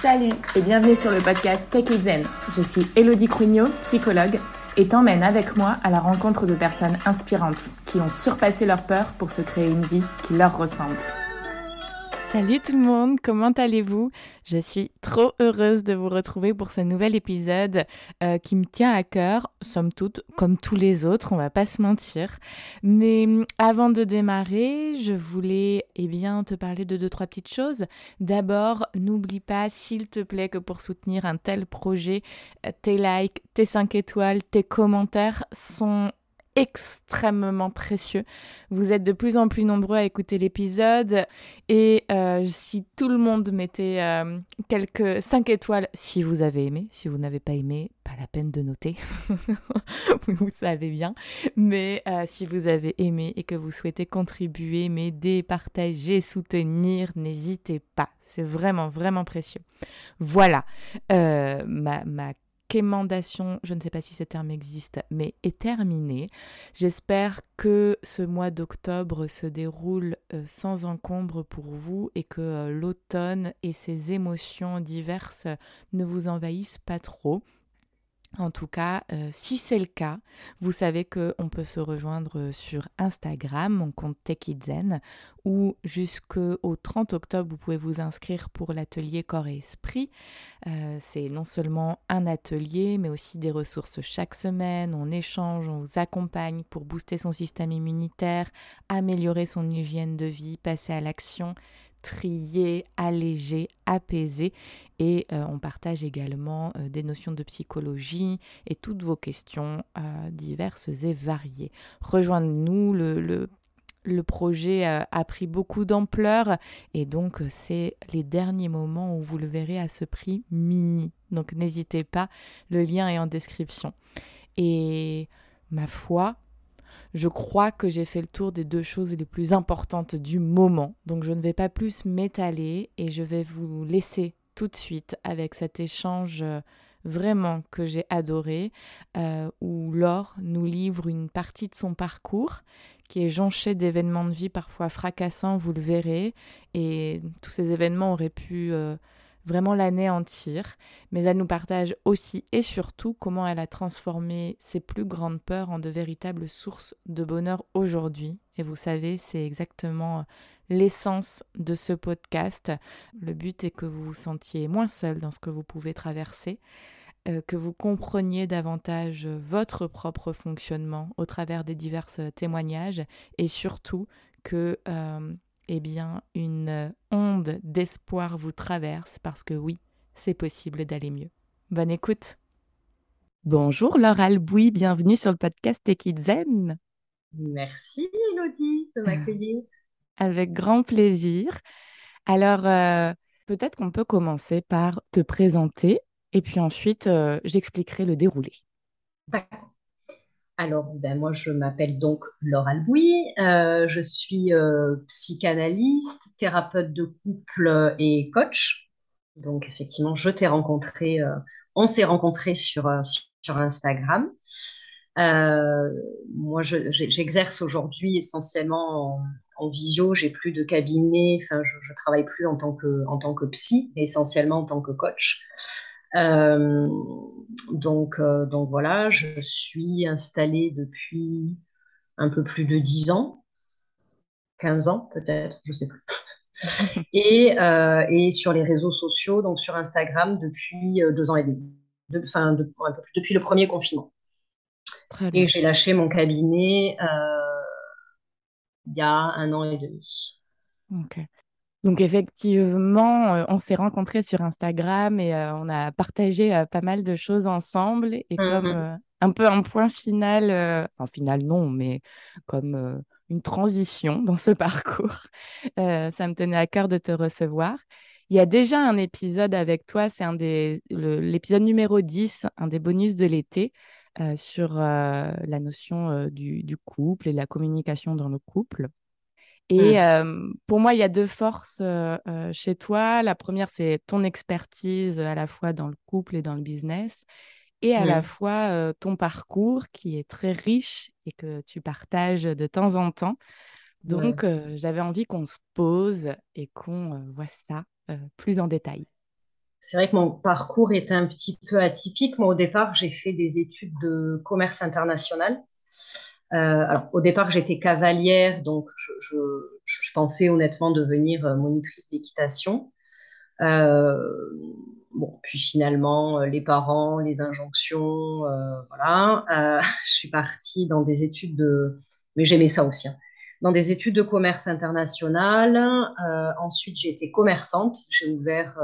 Salut et bienvenue sur le podcast Tech Zen. Je suis Elodie Crugnot, psychologue, et t'emmène avec moi à la rencontre de personnes inspirantes qui ont surpassé leur peur pour se créer une vie qui leur ressemble. Salut tout le monde, comment allez-vous? Je suis trop heureuse de vous retrouver pour ce nouvel épisode euh, qui me tient à cœur, somme toute, comme tous les autres, on va pas se mentir. Mais hum, avant de démarrer, je voulais eh bien te parler de deux trois petites choses. D'abord, n'oublie pas s'il te plaît que pour soutenir un tel projet, euh, tes likes, tes 5 étoiles, tes commentaires sont extrêmement précieux. Vous êtes de plus en plus nombreux à écouter l'épisode et euh, si tout le monde mettait euh, quelques 5 étoiles, si vous avez aimé, si vous n'avez pas aimé, pas la peine de noter, vous savez bien, mais euh, si vous avez aimé et que vous souhaitez contribuer, m'aider, partager, soutenir, n'hésitez pas. C'est vraiment, vraiment précieux. Voilà, ma, ma quémandation, je ne sais pas si ce terme existe, mais est terminé. J'espère que ce mois d'octobre se déroule euh, sans encombre pour vous et que euh, l'automne et ses émotions diverses ne vous envahissent pas trop. En tout cas, euh, si c'est le cas, vous savez qu'on peut se rejoindre sur Instagram, mon compte TechItzen, où jusqu'au 30 octobre, vous pouvez vous inscrire pour l'atelier corps et esprit. Euh, c'est non seulement un atelier, mais aussi des ressources chaque semaine. On échange, on vous accompagne pour booster son système immunitaire, améliorer son hygiène de vie, passer à l'action trier, alléger, apaiser. Et euh, on partage également euh, des notions de psychologie et toutes vos questions euh, diverses et variées. Rejoignez-nous, le, le, projet a pris beaucoup d'ampleur et donc c'est les derniers moments où vous le verrez à ce prix mini. Donc n'hésitez pas, le lien est en description. Et ma foi, je crois que j'ai fait le tour des deux choses les plus importantes du moment. Donc je ne vais pas plus m'étaler et je vais vous laisser tout de suite avec cet échange euh, vraiment que j'ai adoré, euh, où Laure nous livre une partie de son parcours qui est jonché d'événements de vie parfois fracassants, vous le verrez, et tous ces événements auraient pu euh, vraiment l'anéantir, mais elle nous partage aussi et surtout comment elle a transformé ses plus grandes peurs en de véritables sources de bonheur aujourd'hui. Et vous savez, c'est exactement l'essence de ce podcast. Le but est que vous vous sentiez moins seul dans ce que vous pouvez traverser, euh, que vous compreniez davantage votre propre fonctionnement au travers des divers témoignages et surtout que euh, eh bien, une onde d'espoir vous traverse parce que oui, c'est possible d'aller mieux. Bonne écoute. Bonjour Laure Albouy, bienvenue sur le podcast Zen. Merci Elodie de m'accueillir. Avec grand plaisir. Alors, euh, peut-être qu'on peut commencer par te présenter et puis ensuite, euh, j'expliquerai le déroulé. Alors, ben, moi, je m'appelle donc Laure Albouy. Euh, je suis psychanalyste, thérapeute de couple et coach. Donc, effectivement, je t'ai rencontré, on s'est rencontré sur, sur Instagram. moi, j'exerce aujourd'hui essentiellement en, visio. J'ai plus de cabinet. Enfin, je, je travaille plus en tant que, en tant que psy, mais essentiellement en tant que coach. Euh, donc, euh, donc voilà, je suis installée depuis un peu plus de 10 ans, 15 ans peut-être, je sais plus. et, euh, et, sur les réseaux sociaux, donc sur Instagram depuis deux ans et demi, enfin de, un peu plus, depuis le premier confinement. et j'ai lâché mon cabinet il y a un an et demi. Ok. Donc effectivement, euh, on s'est rencontrés sur Instagram et euh, on a partagé euh, pas mal de choses ensemble. Et comme mmh un peu un point final, enfin final non, mais comme une transition dans ce parcours, ça me tenait à cœur de te recevoir. Il y a déjà un épisode avec toi, c'est un des l'épisode numéro 10, un des bonus de l'été. Sur la notion du, du, couple et de la communication dans le couple. Et mmh. pour moi, il y a deux forces chez toi. La première, c'est ton expertise à la fois dans le couple et dans le business, et à la fois ton parcours qui est très riche et que tu partages de temps en temps. Donc, j'avais envie qu'on se pose et qu'on voit ça plus en détail. C'est vrai que mon parcours est un petit peu atypique. Moi, au départ, j'ai fait des études de commerce international. Euh, alors, au départ, j'étais cavalière, donc je, pensais honnêtement devenir euh, monitrice d'équitation. Euh, bon, puis finalement, les parents, les injonctions, voilà. je suis partie dans des études de... Mais j'aimais ça aussi. Hein. Dans des études de commerce international. ensuite, j'ai été commerçante. J'ai ouvert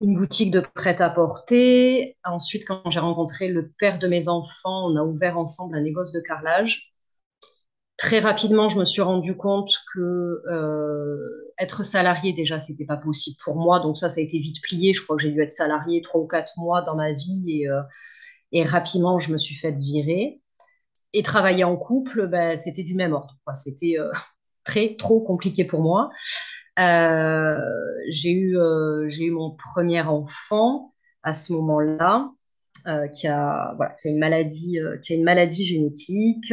une boutique de prêt-à-porter. Ensuite, quand j'ai rencontré le père de mes enfants, on a ouvert ensemble un négoce de carrelage. Très rapidement, je me suis rendu compte que euh, être salarié déjà, c'était pas possible pour moi. Donc ça, ça a été vite plié. Je crois que j'ai dû être salarié trois ou quatre mois dans ma vie et, euh, rapidement, je me suis faite virer. Et travailler en couple, ben, c'était du même ordre. C'était euh, très trop compliqué pour moi. Euh, j'ai eu, euh, eu mon premier enfant à ce moment-là, euh, qui a, voilà, qui a une maladie, qui a une maladie génétique,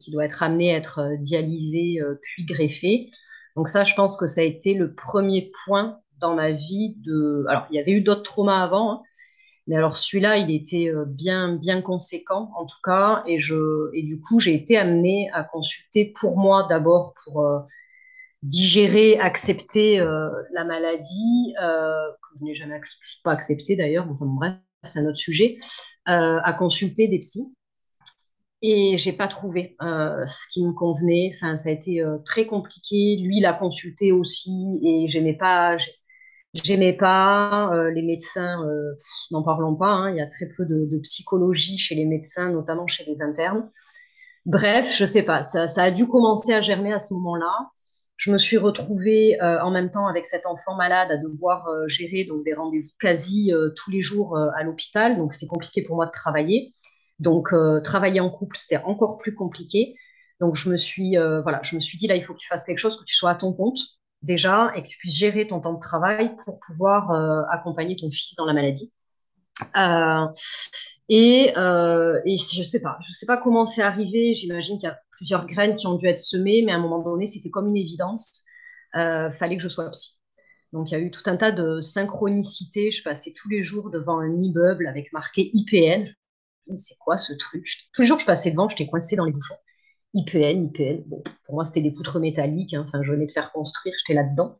qui, doit être amené à être dialysé puis greffé. Donc ça, je pense que ça a été le premier point dans ma vie de. Alors, il y avait eu d'autres traumas avant, hein, mais alors celui-là, il était bien, bien conséquent en tout cas, et je, et du coup, j'ai été amenée à consulter pour moi d'abord pour digérer, accepter euh, la maladie, euh, que je n'ai jamais pas accepté d'ailleurs, enfin, bref, c'est un autre sujet, euh, à consulter des psys. Et j'ai pas trouvé ce qui me convenait. Enfin, ça a été très compliqué. Lui, l'a consulté aussi, et j'aimais pas. J'aimais pas les médecins. N'en parlons pas. Hein, il y a très peu de, psychologie chez les médecins, notamment chez les internes. Bref, je sais pas. Ça a dû commencer à germer à ce moment-là. Je me suis retrouvée euh, en même temps avec cet enfant malade à devoir euh, gérer donc des rendez-vous quasi euh, tous les jours à l'hôpital. Donc c'était compliqué pour moi de travailler. Donc travailler en couple, c'était encore plus compliqué. Donc je me suis voilà, je me suis dit là il faut que tu fasses quelque chose, que tu sois à ton compte déjà et que tu puisses gérer ton temps de travail pour pouvoir accompagner ton fils dans la maladie. Et, et je sais pas, je sais pas comment c'est arrivé. J'imagine qu'il y a plusieurs graines qui ont dû être semées, mais à un moment donné, c'était comme une évidence. Euh, fallait que je sois psy. Donc il y a eu tout un tas de synchronicités. Je passais tous les jours devant un immeuble avec marqué IPN. Je me c'est quoi ce truc? Tous les jours, je passais devant, j'étais coincée dans les bouchons. IPN, IPN. Bon, pour moi, c'était des poutres métalliques. Hein. Enfin, je venais de faire construire, j'étais là-dedans.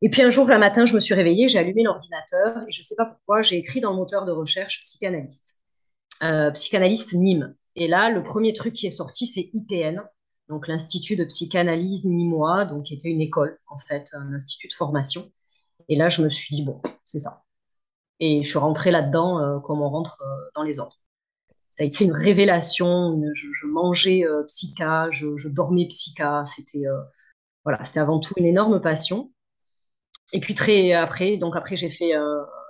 Et puis un jour, le matin, je me suis réveillée, j'ai allumé l'ordinateur et je ne sais pas pourquoi, j'ai écrit dans le moteur de recherche psychanalyste. Euh, psychanalyste Nîmes. Et là, le premier truc qui est sorti, c'est IPN, donc l'Institut de psychanalyse nîmois, donc qui était une école, en fait, un institut de formation. Et là, je me suis dit, bon, c'est ça. Et je suis rentrée là-dedans euh, comme on rentre euh, dans les ordres. Ça a été une révélation. je, mangeais psycha, je, dormais psycha. C'était voilà, c'était avant tout une énorme passion. Et puis très après, donc après j'ai fait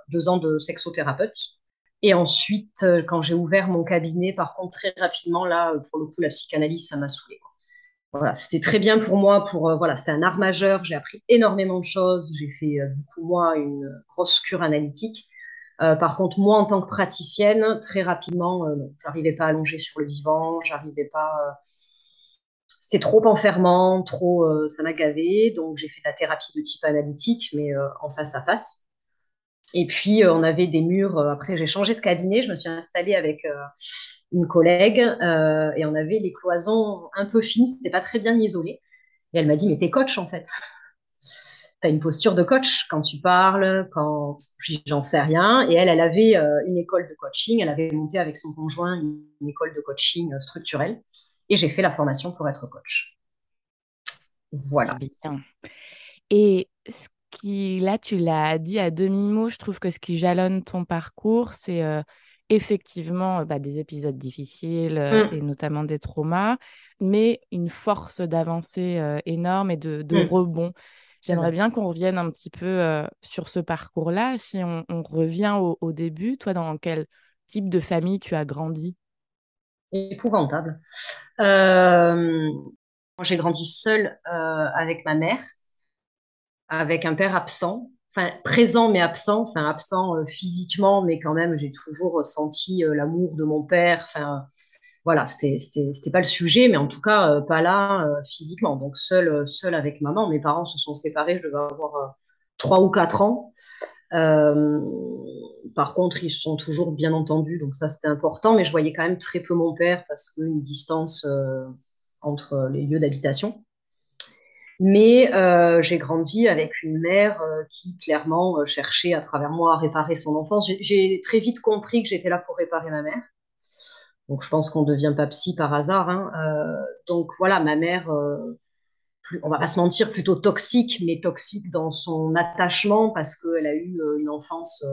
deux ans de sexothérapeute et ensuite, euh, quand j'ai ouvert mon cabinet, par contre, très rapidement, là, euh, pour le coup, la psychanalyse, ça m'a saoulé. Voilà, c'était très bien pour moi. Pour euh, voilà, c'était un art majeur. J'ai appris énormément de choses. J'ai fait du coup moi une grosse cure analytique. par contre, moi, en tant que praticienne, très rapidement, j'arrivais pas à allonger sur le divan. J'arrivais pas. C'était trop enfermant, trop. ça m'a gavé. Donc, j'ai fait de la thérapie de type analytique, mais en face à face. Et puis, euh, on avait des murs. Euh, après, j'ai changé de cabinet. Je me suis installée avec euh, une collègue et on avait les cloisons un peu fines. C'était pas très bien isolé. Et elle m'a dit, mais t'es coach en fait. T'as une posture de coach quand tu parles, quand j'en sais rien. Et elle, elle avait une école de coaching. Elle avait monté avec son conjoint une, école de coaching structurelle. Et j'ai fait la formation pour être coach. Voilà. Bien. Et ce qui, là, tu l'as dit à demi-mot, je trouve que ce qui jalonne ton parcours, c'est euh, effectivement bah, des épisodes difficiles euh, mmh. et notamment des traumas, mais une force d'avancée euh, énorme et de, de mmh. rebond. J'aimerais bien qu'on revienne un petit peu sur ce parcours-là. Si on, revient au, début, toi, dans quel type de famille tu as grandi? Épouvantable. j'ai grandi seule avec ma mère avec un père absent, enfin présent mais absent, enfin absent euh, physiquement, mais quand même j'ai toujours senti euh, l'amour de mon père. Enfin voilà, c'était c'était pas le sujet, mais en tout cas euh, pas là physiquement. Donc seul seul avec maman. Mes parents se sont séparés, je devais avoir trois ou quatre ans. Par contre, ils sont toujours bien entendus, donc ça c'était important, mais je voyais quand même très peu mon père parce qu'une distance entre les lieux d'habitation. Mais euh, j'ai grandi avec une mère euh, qui clairement euh, cherchait à travers moi à réparer son enfance. J'ai très vite compris que j'étais là pour réparer ma mère. Donc je pense qu'on ne devient pas psy par hasard. Hein. donc voilà, ma mère, on va pas se mentir, plutôt toxique, mais toxique dans son attachement parce qu'elle a eu une enfance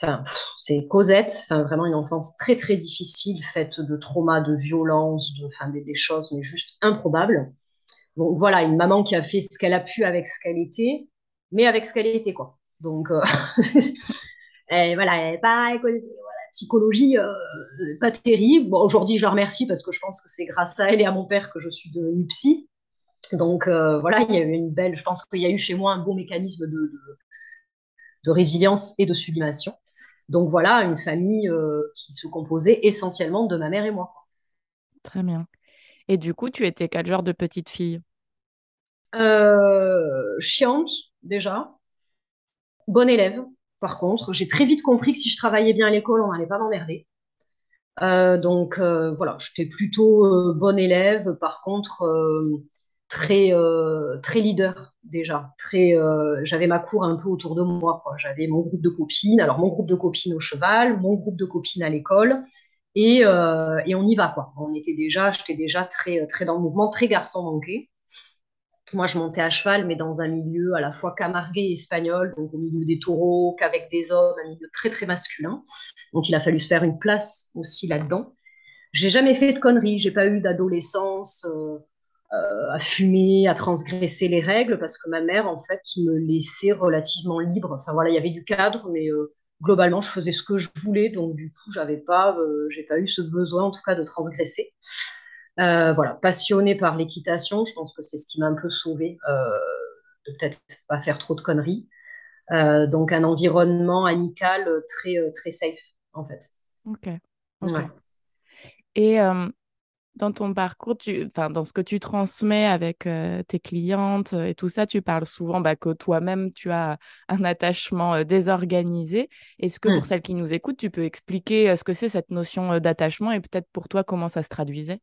enfin, c'est Cosette, enfin, vraiment une enfance très très difficile, faite de traumas, de violences, de, enfin, des, choses, mais juste improbables. Donc voilà, une maman qui a fait ce qu'elle a pu avec ce qu'elle était, mais avec ce qu'elle était, quoi. Donc, euh, voilà, voilà, psychologie euh, pas terrible. Bon, aujourd'hui, je la remercie parce que je pense que c'est grâce à elle et à mon père que je suis devenue psy. Donc euh, voilà, il y a eu une belle, je pense qu'il y a eu chez moi un beau mécanisme de, de, de résilience et de sublimation. Donc voilà, une famille qui se composait essentiellement de ma mère et moi. Très bien. Et du coup, tu étais quel genre de petite fille? Euh, Chiante, déjà. Bonne élève, par contre. J'ai très vite compris que si je travaillais bien à l'école, on n'allait pas m'emmerder. Euh, donc euh, voilà, j'étais plutôt bonne élève. Par contre, très, très leader déjà. Très, j'avais ma cour un peu autour de moi. J'avais mon groupe de copines. Alors mon groupe de copines au cheval, mon groupe de copines à l'école. Et, et, on y va quoi. On était déjà, j'étais déjà très très dans le mouvement, très garçon manqué. Moi, je montais à cheval, mais dans un milieu à la fois camarguais et espagnol, donc au milieu des taureaux, qu'avec des hommes, un milieu très très masculin. Donc il a fallu se faire une place aussi là-dedans. J'ai jamais fait de conneries, j'ai pas eu d'adolescence euh, euh, à fumer, à transgresser les règles, parce que ma mère en fait me laissait relativement libre. Enfin voilà, il y avait du cadre, mais euh, globalement je faisais ce que je voulais, donc du coup j'avais pas, j'ai pas eu ce besoin en tout cas de transgresser. Euh, voilà, passionnée par l'équitation, je pense que c'est ce qui m'a un peu sauvée euh, de peut-être pas faire trop de conneries. Euh, donc un environnement amical très très safe en fait. Ok. Et dans ton parcours, tu, dans ce que tu transmets avec tes clientes et tout ça, tu parles souvent bah, que toi-même, tu as un attachement désorganisé. Est-ce que pour mmh. celles qui nous écoutent, tu peux expliquer ce que c'est cette notion d'attachement et peut-être pour toi comment ça se traduisait?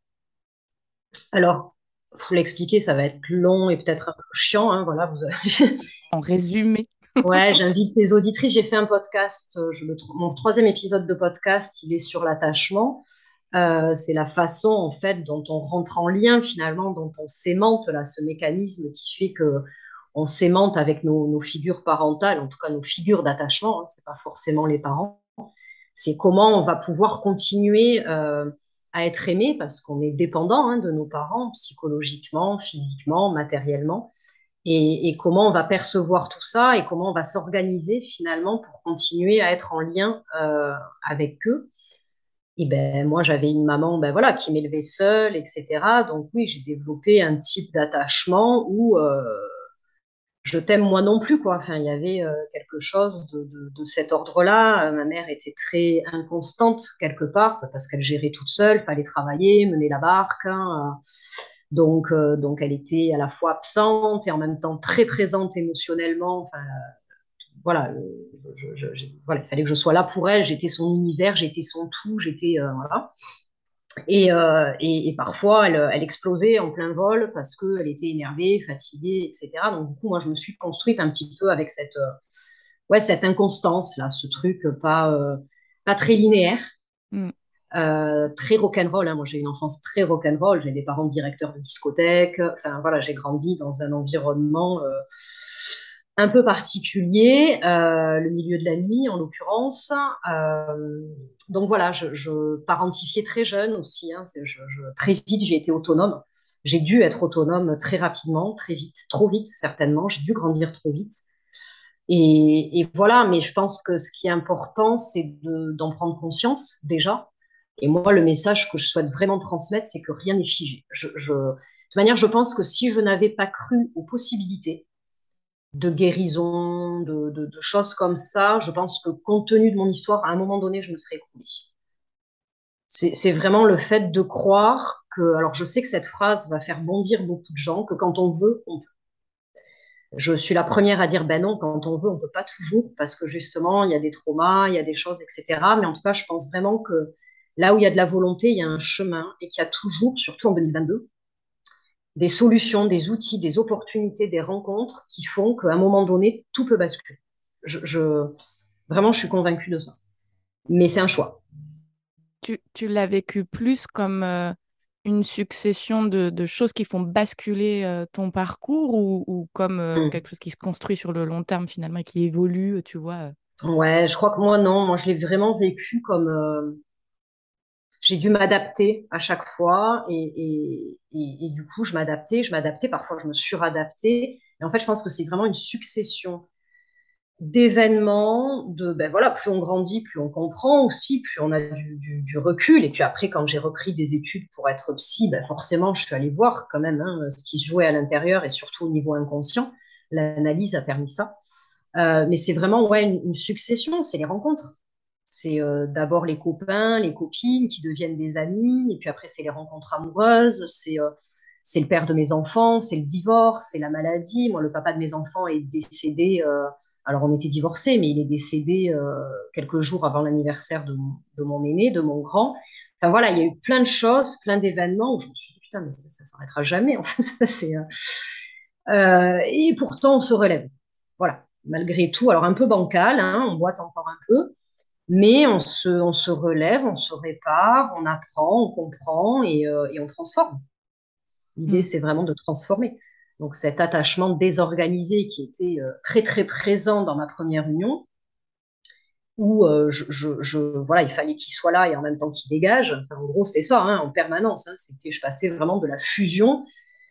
Alors, faut l'expliquer, ça va être long et peut-être un peu chiant. Hein, voilà, vous en résumé. ouais, j'invite les auditrices. J'ai fait un podcast, euh, mon troisième épisode de podcast, il est sur l'attachement. Euh, c'est la façon en fait dont on rentre en lien finalement, dont on s'aimante là, ce mécanisme qui fait que on s'aimante avec nos, figures parentales, en tout cas nos figures d'attachement. Hein, c'est pas forcément les parents. C'est comment on va pouvoir continuer euh, à être aimé parce qu'on est dépendant hein, de nos parents psychologiquement, physiquement, matériellement. Et, comment on va percevoir tout ça et comment on va s'organiser finalement pour continuer à être en lien euh, avec eux. Et ben moi j'avais une maman ben voilà qui m'élevait seule etc. Donc oui j'ai développé un type d'attachement où euh, je t'aime moi non plus quoi. Enfin, il y avait euh, quelque chose de, de, cet ordre-là. ma mère était très inconstante quelque part parce qu'elle gérait toute seule, fallait travailler, mener la barque. Hein, donc, euh, donc elle était à la fois absente et en même temps très présente émotionnellement. Voilà, je, voilà, il fallait que je sois là pour elle. J'étais son univers, j'étais son tout, j'étais euh, voilà. Euh, et, et, parfois, elle, elle, explosait en plein vol parce qu'elle était énervée, fatiguée, etc. Donc, du coup, moi, je me suis construite un petit peu avec cette, euh, ouais, cette inconstance, là, ce truc pas, euh, pas très linéaire, mm. très rock'n'roll. Hein. Moi, j'ai une enfance très rock'n'roll. J'ai des parents directeurs de discothèque. Enfin, voilà, j'ai grandi dans un environnement un peu particulier, euh, le milieu de la nuit en l'occurrence. Euh, donc voilà, je, je, parentifiais très jeune aussi. Hein, très vite, j'ai été autonome. J'ai dû être autonome très rapidement, très vite, trop vite certainement. J'ai dû grandir trop vite. Et, voilà, mais je pense que ce qui est important, c'est d'en prendre conscience déjà. Et moi, le message que je souhaite vraiment transmettre, c'est que rien n'est figé. De toute manière, je pense que si je n'avais pas cru aux possibilités, de guérison, de, choses comme ça, je pense que compte tenu de mon histoire, à un moment donné, je me serais écroulée. C'est vraiment le fait de croire que, alors je sais que cette phrase va faire bondir beaucoup de gens, que quand on veut, on peut. je suis la première à dire ben non, quand on veut, on peut pas toujours, parce que justement, il y a des traumas, il y a des choses, etc. Mais en tout cas, je pense vraiment que là où il y a de la volonté, il y a un chemin et qu'il y a toujours, surtout en 2022, des solutions, des outils, des opportunités, des rencontres qui font qu'à un moment donné, tout peut basculer. Je, vraiment, je suis convaincue de ça. Mais c'est un choix. Tu, tu l'as vécu plus comme euh, une succession de, choses qui font basculer euh, ton parcours ou, comme euh, mm. quelque chose qui se construit sur le long terme finalement et qui évolue, tu vois Ouais, je crois que moi, non. Moi, je l'ai vraiment vécu comme j'ai dû m'adapter à chaque fois et, du coup, je m'adaptais, je m'adaptais, parfois je me suradaptais. Et en fait, je pense que c'est vraiment une succession d'événements, de ben voilà, plus on grandit, plus on comprend aussi, plus on a du, recul. Et puis après, quand j'ai repris des études pour être psy, ben forcément, je suis allée voir quand même hein, ce qui se jouait à l'intérieur et surtout au niveau inconscient. L'analyse a permis ça. Euh, mais c'est vraiment ouais, une succession, c'est les rencontres. C'est euh, d'abord les copains, les copines qui deviennent des amis, et puis après c'est les rencontres amoureuses, c'est euh, c'est le père de mes enfants, c'est le divorce, c'est la maladie. Moi, le papa de mes enfants est décédé. Euh, alors, on était divorcés, mais il est décédé quelques jours avant l'anniversaire de, mon aîné, de mon grand. Enfin voilà, il y a eu plein de choses, plein d'événements où je me suis dit putain, mais ça, ça s'arrêtera jamais. En fait, c'est et pourtant on se relève. Voilà, malgré tout. Alors un peu bancal, hein, on boite encore un peu, mais on se, on se relève, on se répare, on apprend, on comprend et, euh, et on transforme. L'idée, mm. c'est vraiment de transformer. Donc cet attachement désorganisé qui était euh, très très présent dans ma première union, où euh, je, je, voilà, il fallait qu'il soit là et en même temps qu'il dégage. Enfin, en gros, c'était ça, hein, en permanence. Hein. c'était, je passais vraiment de la fusion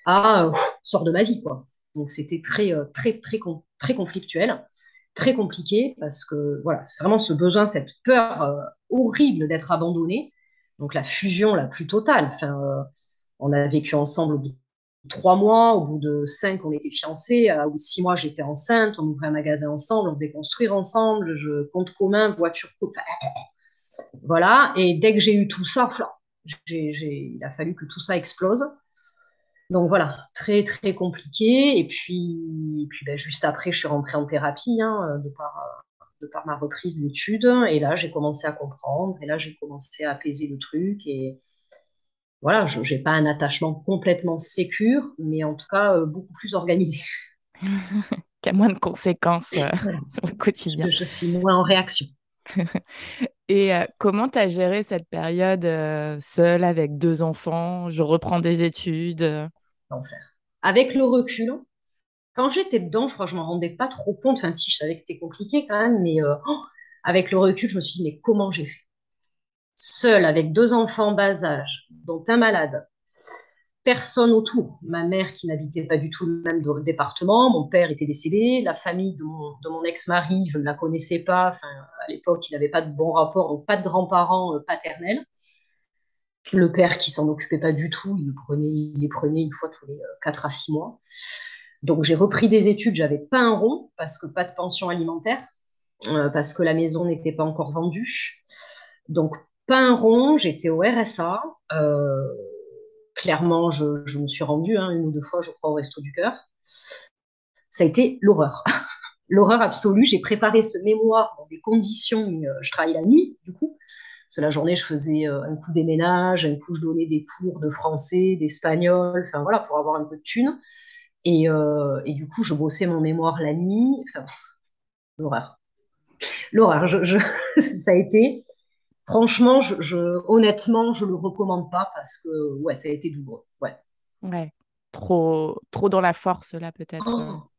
à sort de ma vie, quoi. Donc c'était très très très très conflictuel très compliqué parce que voilà, c'est vraiment ce besoin, cette peur euh, horrible d'être abandonné. Donc la fusion la plus totale. Enfin, euh, on a vécu ensemble au bout de trois mois, au bout de cinq, on était fiancés, au bout de six mois, j'étais enceinte, on ouvrait un magasin ensemble, on faisait construire ensemble, compte commun, voiture, voilà. Et dès que j'ai eu tout ça, il a fallu que tout ça explose. Donc voilà, très très compliqué. Et puis, puis ben, juste après, je suis rentrée en thérapie hein, de, par, de par ma reprise d'études. Et là, j'ai commencé à comprendre. Et là, j'ai commencé à apaiser le truc. Et voilà, je n'ai pas un attachement complètement sécure, mais en tout cas euh, beaucoup plus organisé. Qui a moins de conséquences euh, sur le quotidien. Je, suis moins en réaction. Et euh, comment tu as géré cette période seule avec deux enfants? Je reprends des études Avec le recul, quand j'étais dedans, je crois je m'en rendais pas trop compte. Enfin, si, je savais que c'était compliqué quand même, mais euh, oh, avec le recul, je me suis dit, mais comment j'ai fait? Seule, avec deux enfants bas âge, dont un malade, personne autour. Ma mère qui n'habitait pas du tout le même département, mon père était décédé, la famille de mon, ex-mari, je ne la connaissais pas. À l'époque, il n'avait pas de bon rapport, donc pas de grands-parents euh, paternels le père qui s'en occupait pas du tout, il, prenait, il les prenait une fois tous les 4 euh, à 6 mois. Donc j'ai repris des études, j'avais pas un rond parce que pas de pension alimentaire, euh, parce que la maison n'était pas encore vendue. Donc pas un rond, j'étais au RSA. Euh, clairement, je, me suis rendue hein, une ou deux fois, je crois, au Resto du Cœur. Ça a été l'horreur. l'horreur absolue. J'ai préparé ce mémoire dans des conditions, je travaille la nuit, du coup, la journée, je faisais euh, un coup des ménages, un coup, je donnais des cours de français, d'espagnol, enfin voilà, pour avoir un peu de thunes. Et, euh, et, du coup, je bossais mon mémoire la nuit. Enfin, l'horreur. L'horreur. Je, ça a été. Franchement, je, honnêtement, je le recommande pas parce que ouais, ça a été douloureux. Ouais. Ouais. Trop, trop dans la force là, peut-être. Oh, euh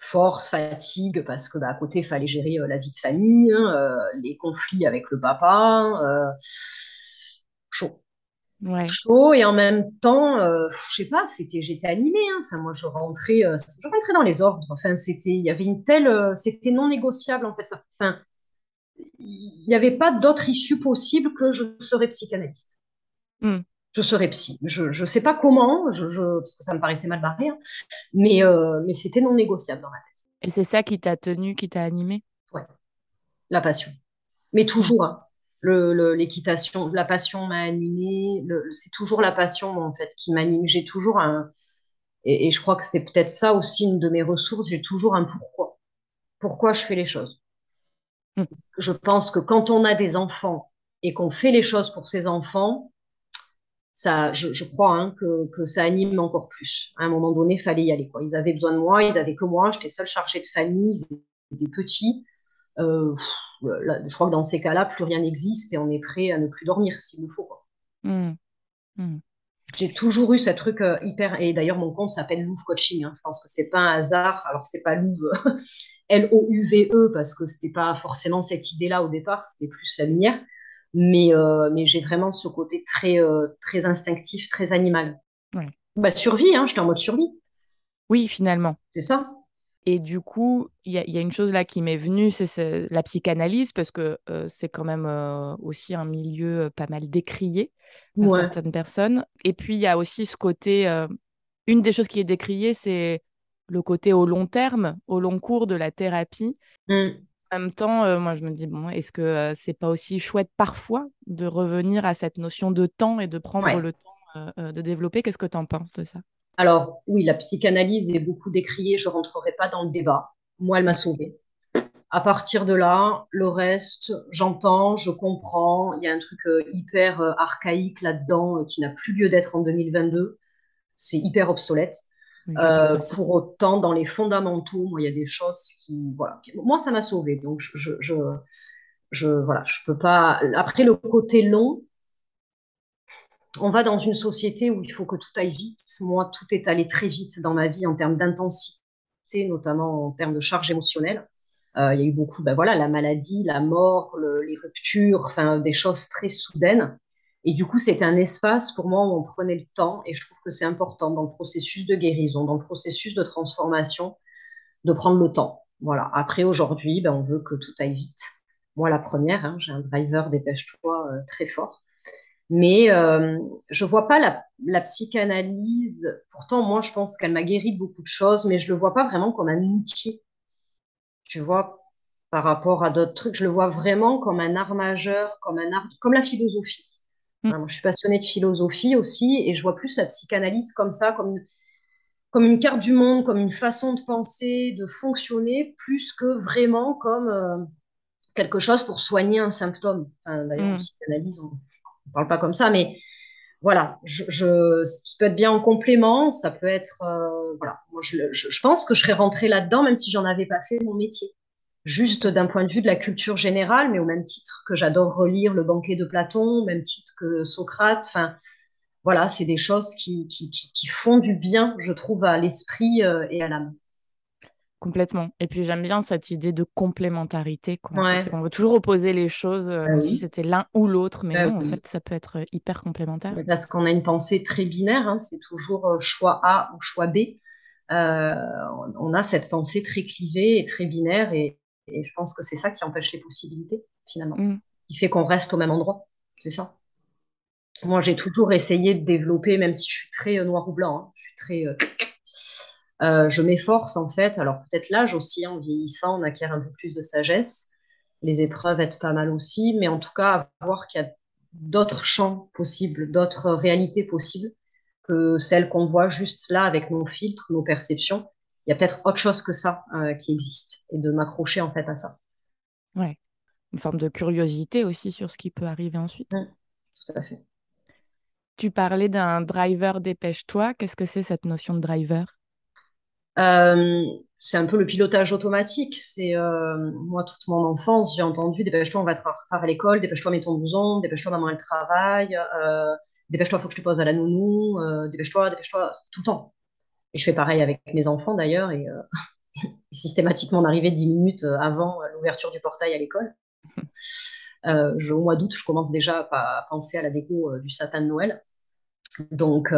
force, fatigue, parce que bah, à côté, il fallait gérer euh, la vie de famille, hein, euh, les conflits avec le papa. Euh, chaud. Ouais. Chaud et en même temps, je sais pas, c'était, j'étais animée. Hein. Enfin, moi, je rentrais, je rentrais dans les ordres. Enfin, c'était, il y avait une telle, c'était non négociable en fait. Ça, enfin, il n'y avait pas d'autre issue possible que je serais psychanalyste. Hmm je serais psy. Je ne sais pas comment, je, parce que ça me paraissait mal barré, hein, mais, euh, mais c'était non négociable dans ma tête. Et c'est ça qui t'a tenu, qui t'a animé? Ouais, la passion. Mais toujours, hein. l'équitation, la passion m'a animé. C'est toujours la passion en fait qui m'anime. J'ai toujours un, Et, je crois que c'est peut-être ça aussi une de mes ressources. J'ai toujours un pourquoi. Pourquoi je fais les choses? Mm. Je pense que quand on a des enfants et qu'on fait les choses pour ses enfants, ça, je, crois hein, que, ça anime encore plus. À un moment donné, il fallait y aller. Quoi. Ils avaient besoin de moi, ils avaient que moi. J'étais seule chargée de famille, ils étaient petits. Euh, je crois que dans ces cas-là, plus rien n'existe et on est prêt à ne plus dormir s'il nous faut. Mm. Mm. J'ai toujours eu ce truc euh, hyper. Et d'ailleurs, mon compte s'appelle Louvre Coaching. Hein. Je pense que c'est pas un hasard. Alors, c'est pas Louvre L-O-U-V-E parce que c'était pas forcément cette idée-là au départ. C'était plus la lumière. Mais, euh, mais j'ai vraiment ce côté très, euh, très instinctif, très animal. Bah, survie, hein, j'étais en mode survie. Oui, finalement. C'est ça. Et du coup, il y, a une chose là qui m'est venue, c'est la psychanalyse, parce que c'est quand même aussi un milieu pas mal décrié par certaines personnes. Et puis, il y a aussi ce côté, une des choses qui est décriée, c'est le côté au long terme, au long cours de la thérapie. Mmh. En même temps, moi, je me dis, bon, est-ce que c'est pas aussi chouette parfois de revenir à cette notion de temps et de prendre le temps de développer? Qu'est-ce que tu en penses de ça? Alors oui, la psychanalyse est beaucoup décriée, je ne rentrerai pas dans le débat. Moi, elle m'a sauvée. À partir de là, le reste, j'entends, je comprends. Il y a un truc euh, hyper euh, archaïque là-dedans euh, qui n'a plus lieu d'être en 2022. C'est hyper obsolète. Pour autant, dans les fondamentaux, moi, il y a des choses qui, voilà, moi, ça m'a sauvée. Donc, je, je, je, voilà, je peux pas. Après, le côté long, on va dans une société où il faut que tout aille vite. Moi, tout est allé très vite dans ma vie en termes d'intensité, notamment en termes de charge émotionnelle. Euh, il y a eu beaucoup, ben voilà, la maladie, la mort, les ruptures, enfin des choses très soudaines. Et du coup, c'était un espace pour moi où on prenait le temps. Et je trouve que c'est important dans le processus de guérison, dans le processus de transformation, de prendre le temps. Voilà. Après, aujourd'hui, ben, on veut que tout aille vite. Moi, la première, hein, j'ai un driver dépêche-toi euh, très fort. Mais euh, je vois pas la, psychanalyse. Pourtant, moi, je pense qu'elle m'a guéri de beaucoup de choses, mais je le vois pas vraiment comme un outil. Tu vois, par rapport à d'autres trucs, je le vois vraiment comme un art majeur, comme un art, comme la philosophie. Mm. je suis passionnée de philosophie aussi, et je vois plus la psychanalyse comme ça, comme une, comme une carte du monde, comme une façon de penser, de fonctionner, plus que vraiment comme euh, quelque chose pour soigner un symptôme. D'ailleurs, en mm. psychanalyse, on on parle pas comme ça, mais voilà, je, ça peut être bien en complément, ça peut être, euh, voilà, je, pense que je serais rentrée là-dedans même si j'en avais pas fait mon métier. Juste d'un point de vue de la culture générale, mais au même titre que j'adore relire le banquet de Platon, au même titre que Socrate, enfin, voilà, c'est des choses qui, qui, font du bien, je trouve, à l'esprit euh, et à l'âme. Complètement. Et puis j'aime bien cette idée de complémentarité. On veut toujours opposer les choses euh, bah si c'était l'un ou l'autre, mais non, en fait, ça peut être euh, hyper complémentaire. Parce qu'on a une pensée très binaire, hein, c'est toujours choix A ou choix B. on a cette pensée très clivée et très binaire, et, je pense que c'est ça qui empêche les possibilités, finalement. Mmh. Il fait qu'on reste au même endroit, c'est ça. Moi, j'ai toujours essayé de développer, même si je suis très noir ou blanc, hein, je suis très euh, je m'efforce en fait, alors peut-être l'âge aussi, en vieillissant, on acquiert un peu plus de sagesse. Les épreuves être pas mal aussi, mais en tout cas, voir qu'il y a d'autres champs possibles, d'autres réalités possibles que celles qu'on voit juste là avec nos filtres, nos perceptions. Il y a peut-être autre chose que ça euh, qui existe et de m'accrocher en fait à ça. Ouais, une forme de curiosité aussi sur ce qui peut arriver ensuite. Mmh, tout à fait. Tu parlais d'un driver dépêche-toi. Qu'est-ce que c'est cette notion de driver? Euh, c'est un peu le pilotage automatique. C'est euh, moi toute mon enfance, j'ai entendu dépêche-toi, on va être en retard à l'école, dépêche-toi, mets ton blouson, dépêche-toi, maman elle travaille, dépêche-toi, faut que je te pose à la nounou, dépêche-toi, dépêche-toi, tout le temps. Et je fais pareil avec mes enfants d'ailleurs, et, systématiquement on arrivait dix minutes avant l'ouverture du portail à l'école. au mois d'août, je commence déjà à penser à la déco du sapin de Noël. Donc,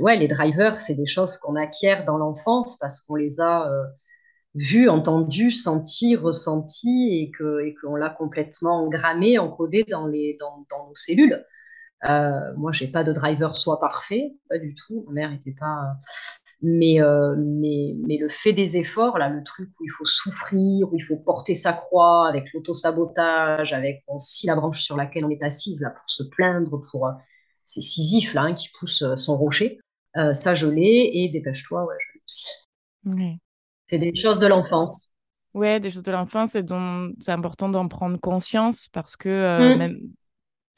ouais, les drivers, c'est des choses qu'on acquiert dans l'enfance parce qu'on les a euh, vus, entendus, sentis, ressentis et que et qu'on l'a complètement engrammé, encodé dans les dans, dans nos cellules. Euh, moi, j'ai pas de driver soit parfait, pas du tout. Ma mère n'était pas. Mais, euh, mais, mais le fait des efforts, là, le truc où il faut souffrir, où il faut porter sa croix avec l'auto-sabotage, avec on scie la branche sur laquelle on est assise là pour se plaindre, pour c'est Sisyphe là, hein, qui pousse euh, son rocher. ça, je l'ai. Et dépêche-toi, ouais, je l'ai aussi. C'est des choses de l'enfance. Ouais, des choses de l'enfance et dont c'est important d'en prendre conscience parce que mmh. même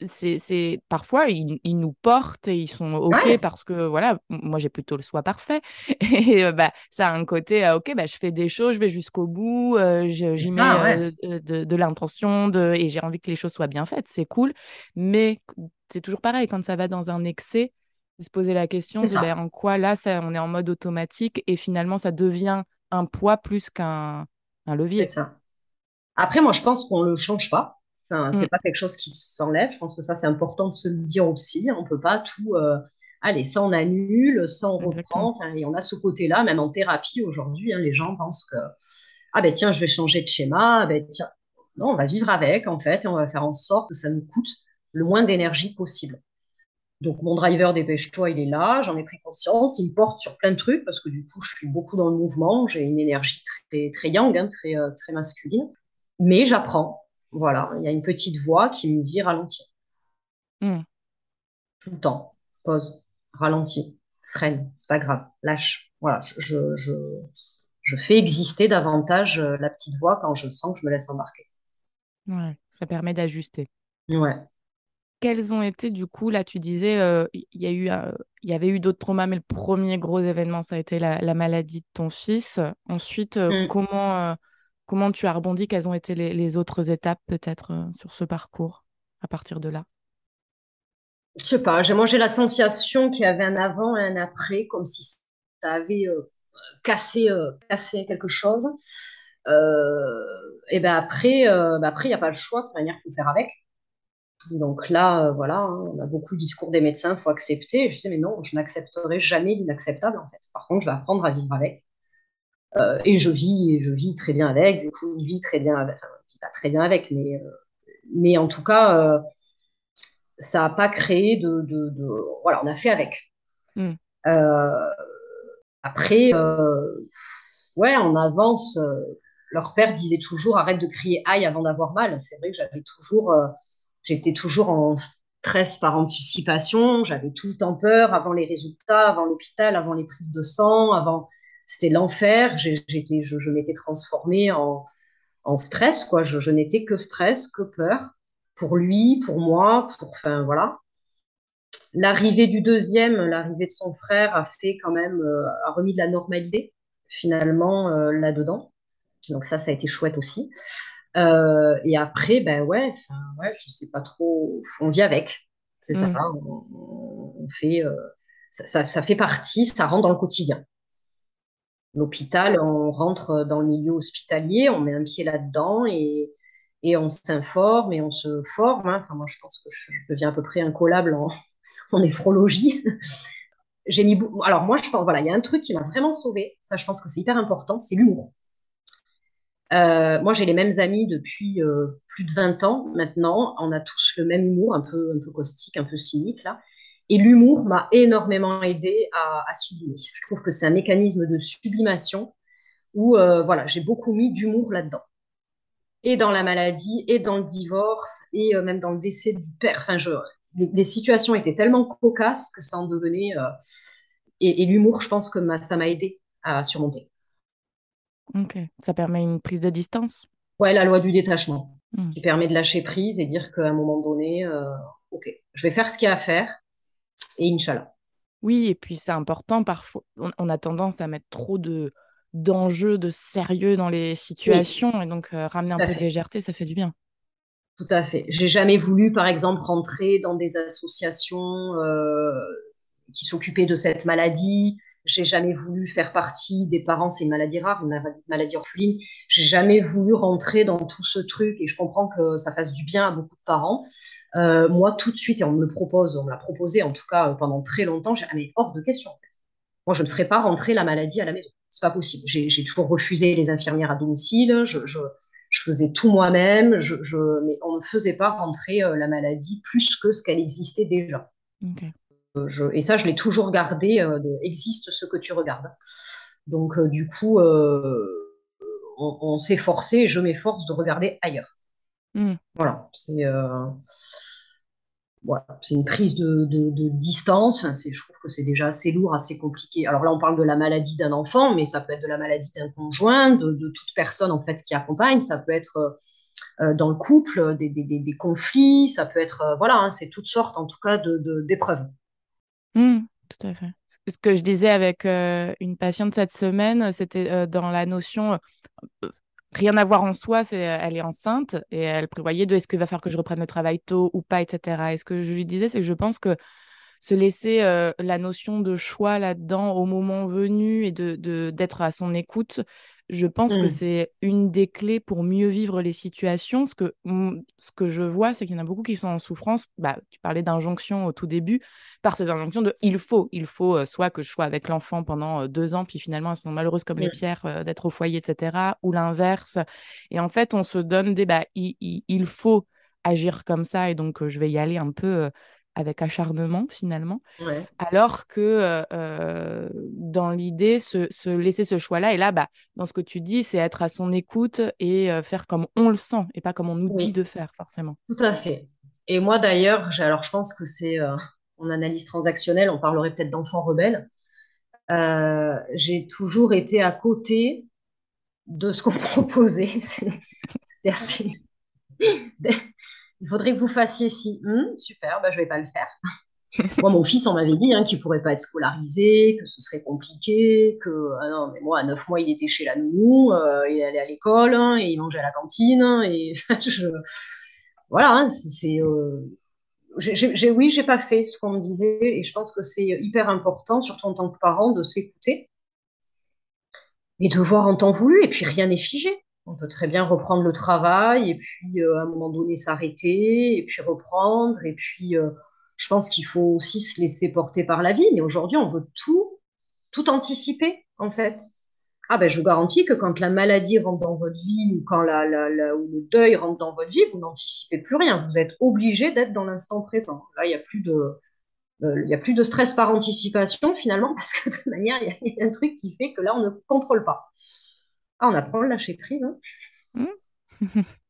c'est parfois ils, nous portent et ils sont ok parce que voilà moi j'ai plutôt le soi parfait et bah ça a un côté ok bah je fais des choses je vais jusqu'au bout j'y mets de, de l'intention de et j'ai envie que les choses soient bien faites c'est cool mais c'est toujours pareil quand ça va dans un excès de se poser la question de ben, en quoi là ça, on est en mode automatique et finalement ça devient un poids plus qu'un un levier. Ça. Après moi je pense qu'on le change pas Enfin, c'est mm. pas quelque chose qui s'enlève. Je pense que ça, c'est important de se le dire aussi. On peut pas tout. Euh, allez, ça on annule, ça on reprend. et on a ce côté-là, même en thérapie aujourd'hui, hein, les gens pensent que ah ben tiens, je vais changer de schéma. Ah, ben tiens, non, on va vivre avec en fait, et on va faire en sorte que ça nous coûte le moins d'énergie possible. Donc mon driver dépêche-toi, il est là, j'en ai pris conscience, il me porte sur plein de trucs parce que du coup je suis beaucoup dans le mouvement, j'ai une énergie très très yang, hein, très euh, très masculine, mais j'apprends, voilà, il y a une petite voix qui me dit ralentis. Hmm. Tout le temps. Pause, ralentis, freine, c'est pas grave, lâche. Voilà, je, je, je, fais exister davantage euh, la petite voix quand je sens que je me laisse embarquer. Ouais, ça permet d'ajuster. Ouais. Quels ont été, du coup, là, tu disais, euh, il y, a eu, euh, y avait eu d'autres traumas, mais le premier gros événement, ça a été la, maladie de ton fils. Ensuite, hmm. comment Comment tu as rebondi Quelles ont été les, autres étapes peut-être euh, sur ce parcours à partir de là? Je sais pas, j'ai mangé la sensation qu'il y avait un avant et un après, comme si ça avait euh, cassé, euh, cassé quelque chose. et ben après, ben après il n'y a pas le choix, de toute manière, il faut faire avec. Donc là, voilà, hein, on a beaucoup de discours des médecins, il faut accepter. Je dis, mais non, je n'accepterai jamais l'inacceptable, en fait. Par contre, je vais apprendre à vivre avec. Euh, et je vis, je vis très bien avec. Du coup, il vit très bien, avec, enfin, pas très bien avec, mais, euh, mais en tout cas, euh, ça n'a pas créé de, de, Voilà, on a fait avec. Hmm. après, ouais, on avance. leur père disait toujours arrête de crier aïe avant d'avoir mal. C'est vrai que j'avais toujours, j'étais toujours en stress par anticipation. J'avais tout le temps peur avant les résultats, avant l'hôpital, avant les prises de sang, avant c'était l'enfer. J'étais, je, m'étais transformée en, stress, quoi. Je, n'étais que stress, que peur pour lui, pour moi, pour, enfin voilà. L'arrivée du deuxième, l'arrivée de son frère a fait quand même, euh, a remis de la normalité finalement euh, là-dedans. Donc ça, ça a été chouette aussi. Euh, et après, ben ouais, ouais, je sais pas trop, on vit avec. C'est ça, mm. on, fait, ça, ça, fait partie, ça rentre dans le quotidien l'hôpital, on rentre dans le milieu hospitalier, on met un pied là-dedans et, et on s'informe et on se forme. Hein. Enfin, moi, je pense que je, deviens à peu près incollable en, en néphrologie. J'ai mis, alors moi, je pense, voilà, il y a un truc qui m'a vraiment sauvé. Ça, je pense que c'est hyper important, c'est l'humour. Euh, moi, j'ai les mêmes amis depuis euh, plus de 20 ans maintenant. On a tous le même humour, un peu, un peu caustique, un peu cynique là. Et l'humour m'a énormément aidé à, sublimer. Je trouve que c'est un mécanisme de sublimation où euh, voilà, j'ai beaucoup mis d'humour là-dedans. Et dans la maladie, et dans le divorce, et euh, même dans le décès du père. Enfin, je, les, situations étaient tellement cocasses que ça en devenait. Euh, et, l'humour, je pense que ça m'a aidé à surmonter. Ok, ça permet une prise de distance? Ouais, la loi du détachement, hmm. qui permet de lâcher prise et dire qu'à un moment donné, ok, je vais faire ce qu'il y a à faire et Inch'Allah. Oui, et puis c'est important parfois. On, a tendance à mettre trop de d'enjeux, de sérieux dans les situations, et donc euh, ramener un peu de légèreté, ça fait du bien. Tout à fait. J'ai jamais voulu, par exemple, rentrer dans des associations euh, qui s'occupaient de cette maladie. J'ai jamais voulu faire partie des parents, c'est une maladie rare, une maladie orpheline. J'ai jamais voulu rentrer dans tout ce truc et je comprends que ça fasse du bien à beaucoup de parents. Euh, moi, tout de suite, et on me le propose, on me l'a proposé en tout cas euh, pendant très longtemps, j'ai mais hors de question en fait. Moi, je ne ferai pas rentrer la maladie à la maison. C'est pas possible. J'ai toujours refusé les infirmières à domicile. Je, faisais tout moi-même. Mais on ne faisait pas rentrer euh, la maladie plus que ce qu'elle existait déjà. Okay et ça, je l'ai toujours gardé, euh, existe ce que tu regardes. Donc, euh, du coup, euh, on, s'est forcé, je m'efforce de regarder ailleurs. Hmm. Voilà, c'est. voilà, c'est une prise de, distance. je trouve que c'est déjà assez lourd, assez compliqué. Alors là, on parle de la maladie d'un enfant, mais ça peut être de la maladie d'un conjoint, de, toute personne en fait qui accompagne. Ça peut être euh, dans le couple des, conflits. Ça peut être euh, voilà, hein, c'est toutes sortes en tout cas de d'épreuves. Mmh, tout à fait. Ce que je disais avec euh, une patiente cette semaine, c'était dans la notion rien à voir en soi, c'est elle est enceinte et elle prévoyait de est-ce qu'il va falloir que je reprenne le travail tôt ou pas, etc. Et ce que je lui disais, c'est que je pense que se laisser euh, la notion de choix là-dedans au moment venu et de d'être à son écoute, je pense que mmh. c'est une des clés pour mieux vivre les situations. Ce que, ce que je vois, c'est qu'il y en a beaucoup qui sont en souffrance. Bah, tu parlais d'injonction au tout début, par ces injonctions de il faut, il faut euh, soit que je sois avec l'enfant pendant deux ans, puis finalement elles sont malheureuses comme les pierres d'être au foyer, etc. Ou l'inverse. Et en fait, on se donne des bah, il, il faut agir comme ça et donc je vais y aller un peu avec acharnement finalement, alors que euh, euh, dans l'idée, se, laisser ce choix-là, et là, bah, dans ce que tu dis, c'est être à son écoute et euh, faire comme on le sent et pas comme on nous dit de faire forcément. Tout à fait. Et moi d'ailleurs, alors je pense que c'est en analyse transactionnelle, on parlerait peut-être d'enfant rebelle. j'ai toujours été à côté de ce qu'on proposait. C'est assez il faudrait que vous fassiez ci. Hum, super, bah, je vais pas le faire. moi, mon fils, on m'avait dit hein, qu'il pourrait pas être scolarisé, que ce serait compliqué, que ah non, mais moi, à neuf mois, il était chez la nounou, euh, il allait à l'école, hein, et il mangeait à la cantine, hein, et je... voilà, c'est. Euh... Oui, j'ai pas fait ce qu'on me disait, et je pense que c'est hyper important, surtout en tant que parent, de s'écouter et de voir en temps voulu, et puis rien n'est figé. On peut très bien reprendre le travail et puis euh, à un moment donné s'arrêter et puis reprendre. Et puis euh, je pense qu'il faut aussi se laisser porter par la vie. Mais aujourd'hui, on veut tout, tout anticiper en fait. Ah ben je vous garantis que quand la maladie rentre dans votre vie ou quand la, le deuil rentre dans votre vie, vous n'anticipez plus rien. Vous êtes obligé d'être dans l'instant présent. Là, il n'y a plus de euh, il a plus de stress par anticipation finalement parce que de toute manière, il y a un truc qui fait que là, on ne contrôle pas. Ah, on apprend à lâcher prise. Hein. Mmh.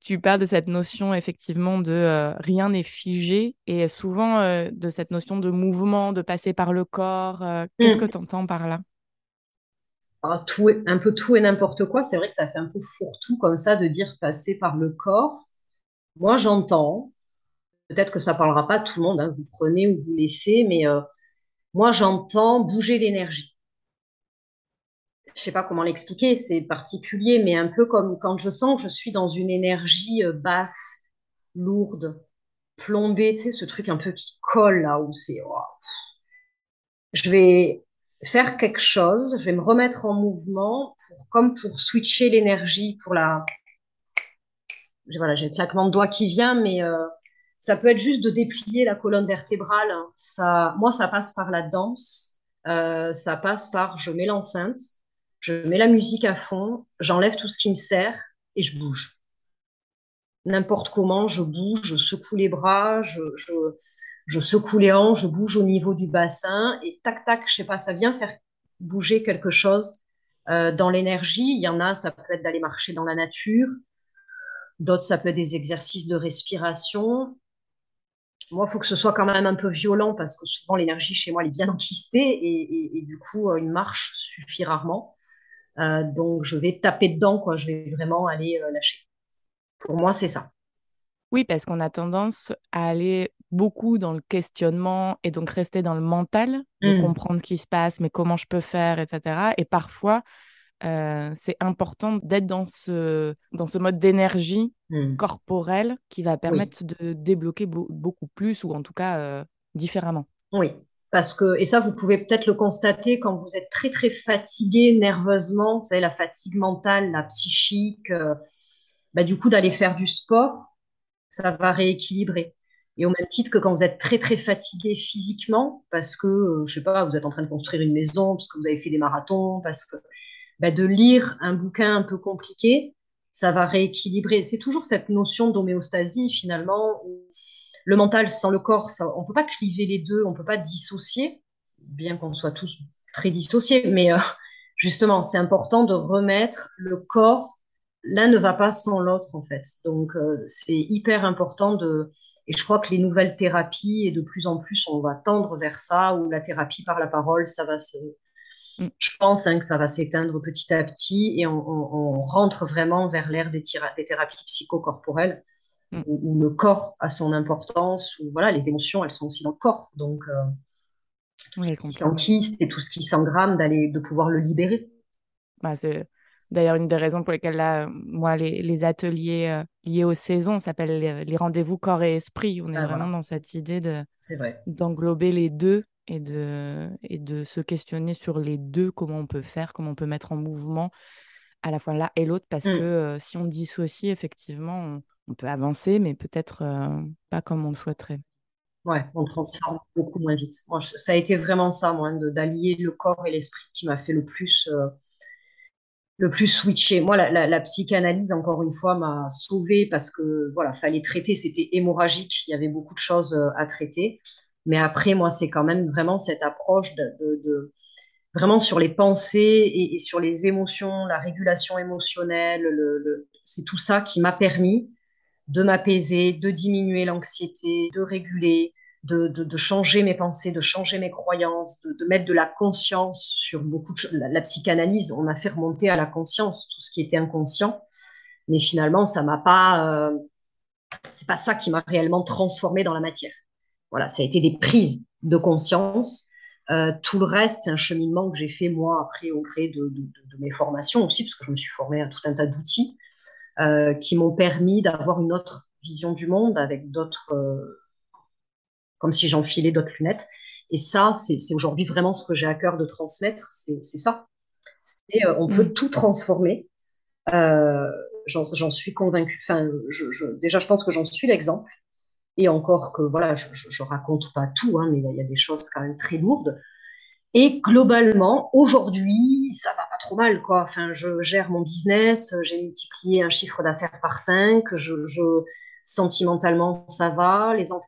tu, parles de cette notion effectivement de euh, rien n'est figé et souvent euh, de cette notion de mouvement, de passer par le corps. Euh, qu'est-ce que mmh. tu entends par là? Ah, tout Un peu tout et n'importe quoi. C'est vrai que ça fait un peu fourre-tout comme ça de dire passer par le corps. Moi, j'entends. Peut-être que ça parlera pas à tout le monde. Hein, vous prenez ou vous laissez, mais moi, j'entends bouger l'énergie je sais pas comment l'expliquer, c'est particulier, mais un peu comme quand je sens que je suis dans une énergie euh, basse, lourde, plombée, tu sais, ce truc un peu qui colle là où c'est. Oh, je vais faire quelque chose, je vais me remettre en mouvement, comme pour switcher l'énergie, pour la. Voilà, j'ai le claquement de doigts qui vient, mais euh, ça peut être juste de déplier la colonne vertébrale. Ça, moi, ça passe par la danse, euh, ça passe par je mets l'enceinte, je mets la musique à fond, j'enlève tout ce qui me sert et je bouge. N'importe comment, je bouge, je secoue les bras, je, secoue les hanches, je bouge au niveau du bassin et tac tac, je sais pas, ça vient faire bouger quelque chose euh, dans l'énergie. Il y en a, ça peut être d'aller marcher dans la nature. D'autres, ça peut être des exercices de respiration. Moi, il faut que ce soit quand même un peu violent parce que souvent l'énergie chez moi elle est bien enquistée et, du coup une marche suffit rarement. Euh, donc, je vais taper dedans, quoi. Je vais vraiment aller euh, lâcher. Pour moi, c'est ça. Oui, parce qu'on a tendance à aller beaucoup dans le questionnement et donc rester dans le mental, de mmh. comprendre ce qui se passe, mais comment je peux faire, etc. Et parfois, euh, c'est important d'être dans ce, dans ce mode d'énergie mmh. corporelle qui va permettre de débloquer beaucoup plus ou en tout cas différemment. Oui, parce que, et ça, vous pouvez peut-être le constater quand vous êtes très, très fatigué nerveusement, vous savez, la fatigue mentale, la psychique, euh, bah, du coup, d'aller faire du sport, ça va rééquilibrer. Et au même titre que quand vous êtes très, très fatigué physiquement, parce que, euh, je sais pas, vous êtes en train de construire une maison, parce que vous avez fait des marathons, parce que bah, de lire un bouquin un peu compliqué, ça va rééquilibrer. C'est toujours cette notion d'homéostasie, finalement, le mental sans le corps, on ne peut pas cliver les deux, on ne peut pas dissocier, bien qu'on soit tous très dissociés, mais euh, justement, c'est important de remettre le corps l'un ne va pas sans l'autre, en fait. Donc, euh, c'est hyper important de. Et je crois que les nouvelles thérapies, et de plus en plus, on va tendre vers ça, où la thérapie par la parole, ça va se. Mm. Je pense hein, que ça va s'éteindre petit à petit et on, rentre vraiment vers l'ère des, des, thérapies psychocorporelles mm. où, le corps a son importance, où voilà, les émotions, elles sont aussi dans le corps. Donc, euh, tout ce qui s'enquiste et tout ce qui s'engramme, d'aller, de pouvoir le libérer. Bah, c'est D'ailleurs, une des raisons pour lesquelles, là, moi, les, ateliers euh, liés aux saisons s'appellent les, rendez-vous corps et esprit. On est ah, vraiment dans cette idée de, d'englober les deux et de, et de se questionner sur les deux, comment on peut faire, comment on peut mettre en mouvement à la fois l'un et l'autre, parce mmh. que euh, si on dissocie, effectivement, on, peut avancer, mais peut-être euh, pas comme on le souhaiterait. Ouais, on transforme beaucoup moins vite. ça a été vraiment ça, moi, d'allier le corps et l'esprit qui m'a fait le plus le plus switché. Moi, la, psychanalyse, encore une fois, m'a sauvée parce que voilà, fallait traiter, c'était hémorragique, il y avait beaucoup de choses euh, à traiter. Mais après, moi, c'est quand même vraiment cette approche de, vraiment sur les pensées et, sur les émotions, la régulation émotionnelle. Le, c'est tout ça qui m'a permis de m'apaiser, de diminuer l'anxiété, de réguler, de, changer mes pensées, de changer mes croyances, de, mettre de la conscience sur beaucoup de choses. La, psychanalyse, on a fait remonter à la conscience tout ce qui était inconscient, mais finalement, ça m'a pas. Euh, c'est pas ça qui m'a réellement transformé dans la matière. Voilà, ça a été des prises de conscience. Euh, tout le reste, c'est un cheminement que j'ai fait moi après au gré de, mes formations aussi, parce que je me suis formée à tout un tas d'outils euh, qui m'ont permis d'avoir une autre vision du monde avec d'autres comme si j'enfilais d'autres lunettes. Et ça, c'est aujourd'hui vraiment ce que j'ai à cœur de transmettre, c'est ça. Euh, on peut mm. tout transformer. Euh, j'en suis convaincue. Enfin, je, déjà, je pense que j'en suis l'exemple. Et encore que, voilà, je, je raconte pas tout, hein, mais il y, a des choses quand même très lourdes. Et globalement, aujourd'hui, ça va pas trop mal, quoi. Enfin, je gère mon business, j'ai multiplié un chiffre d'affaires par cinq, je, sentimentalement, ça va, les enfants,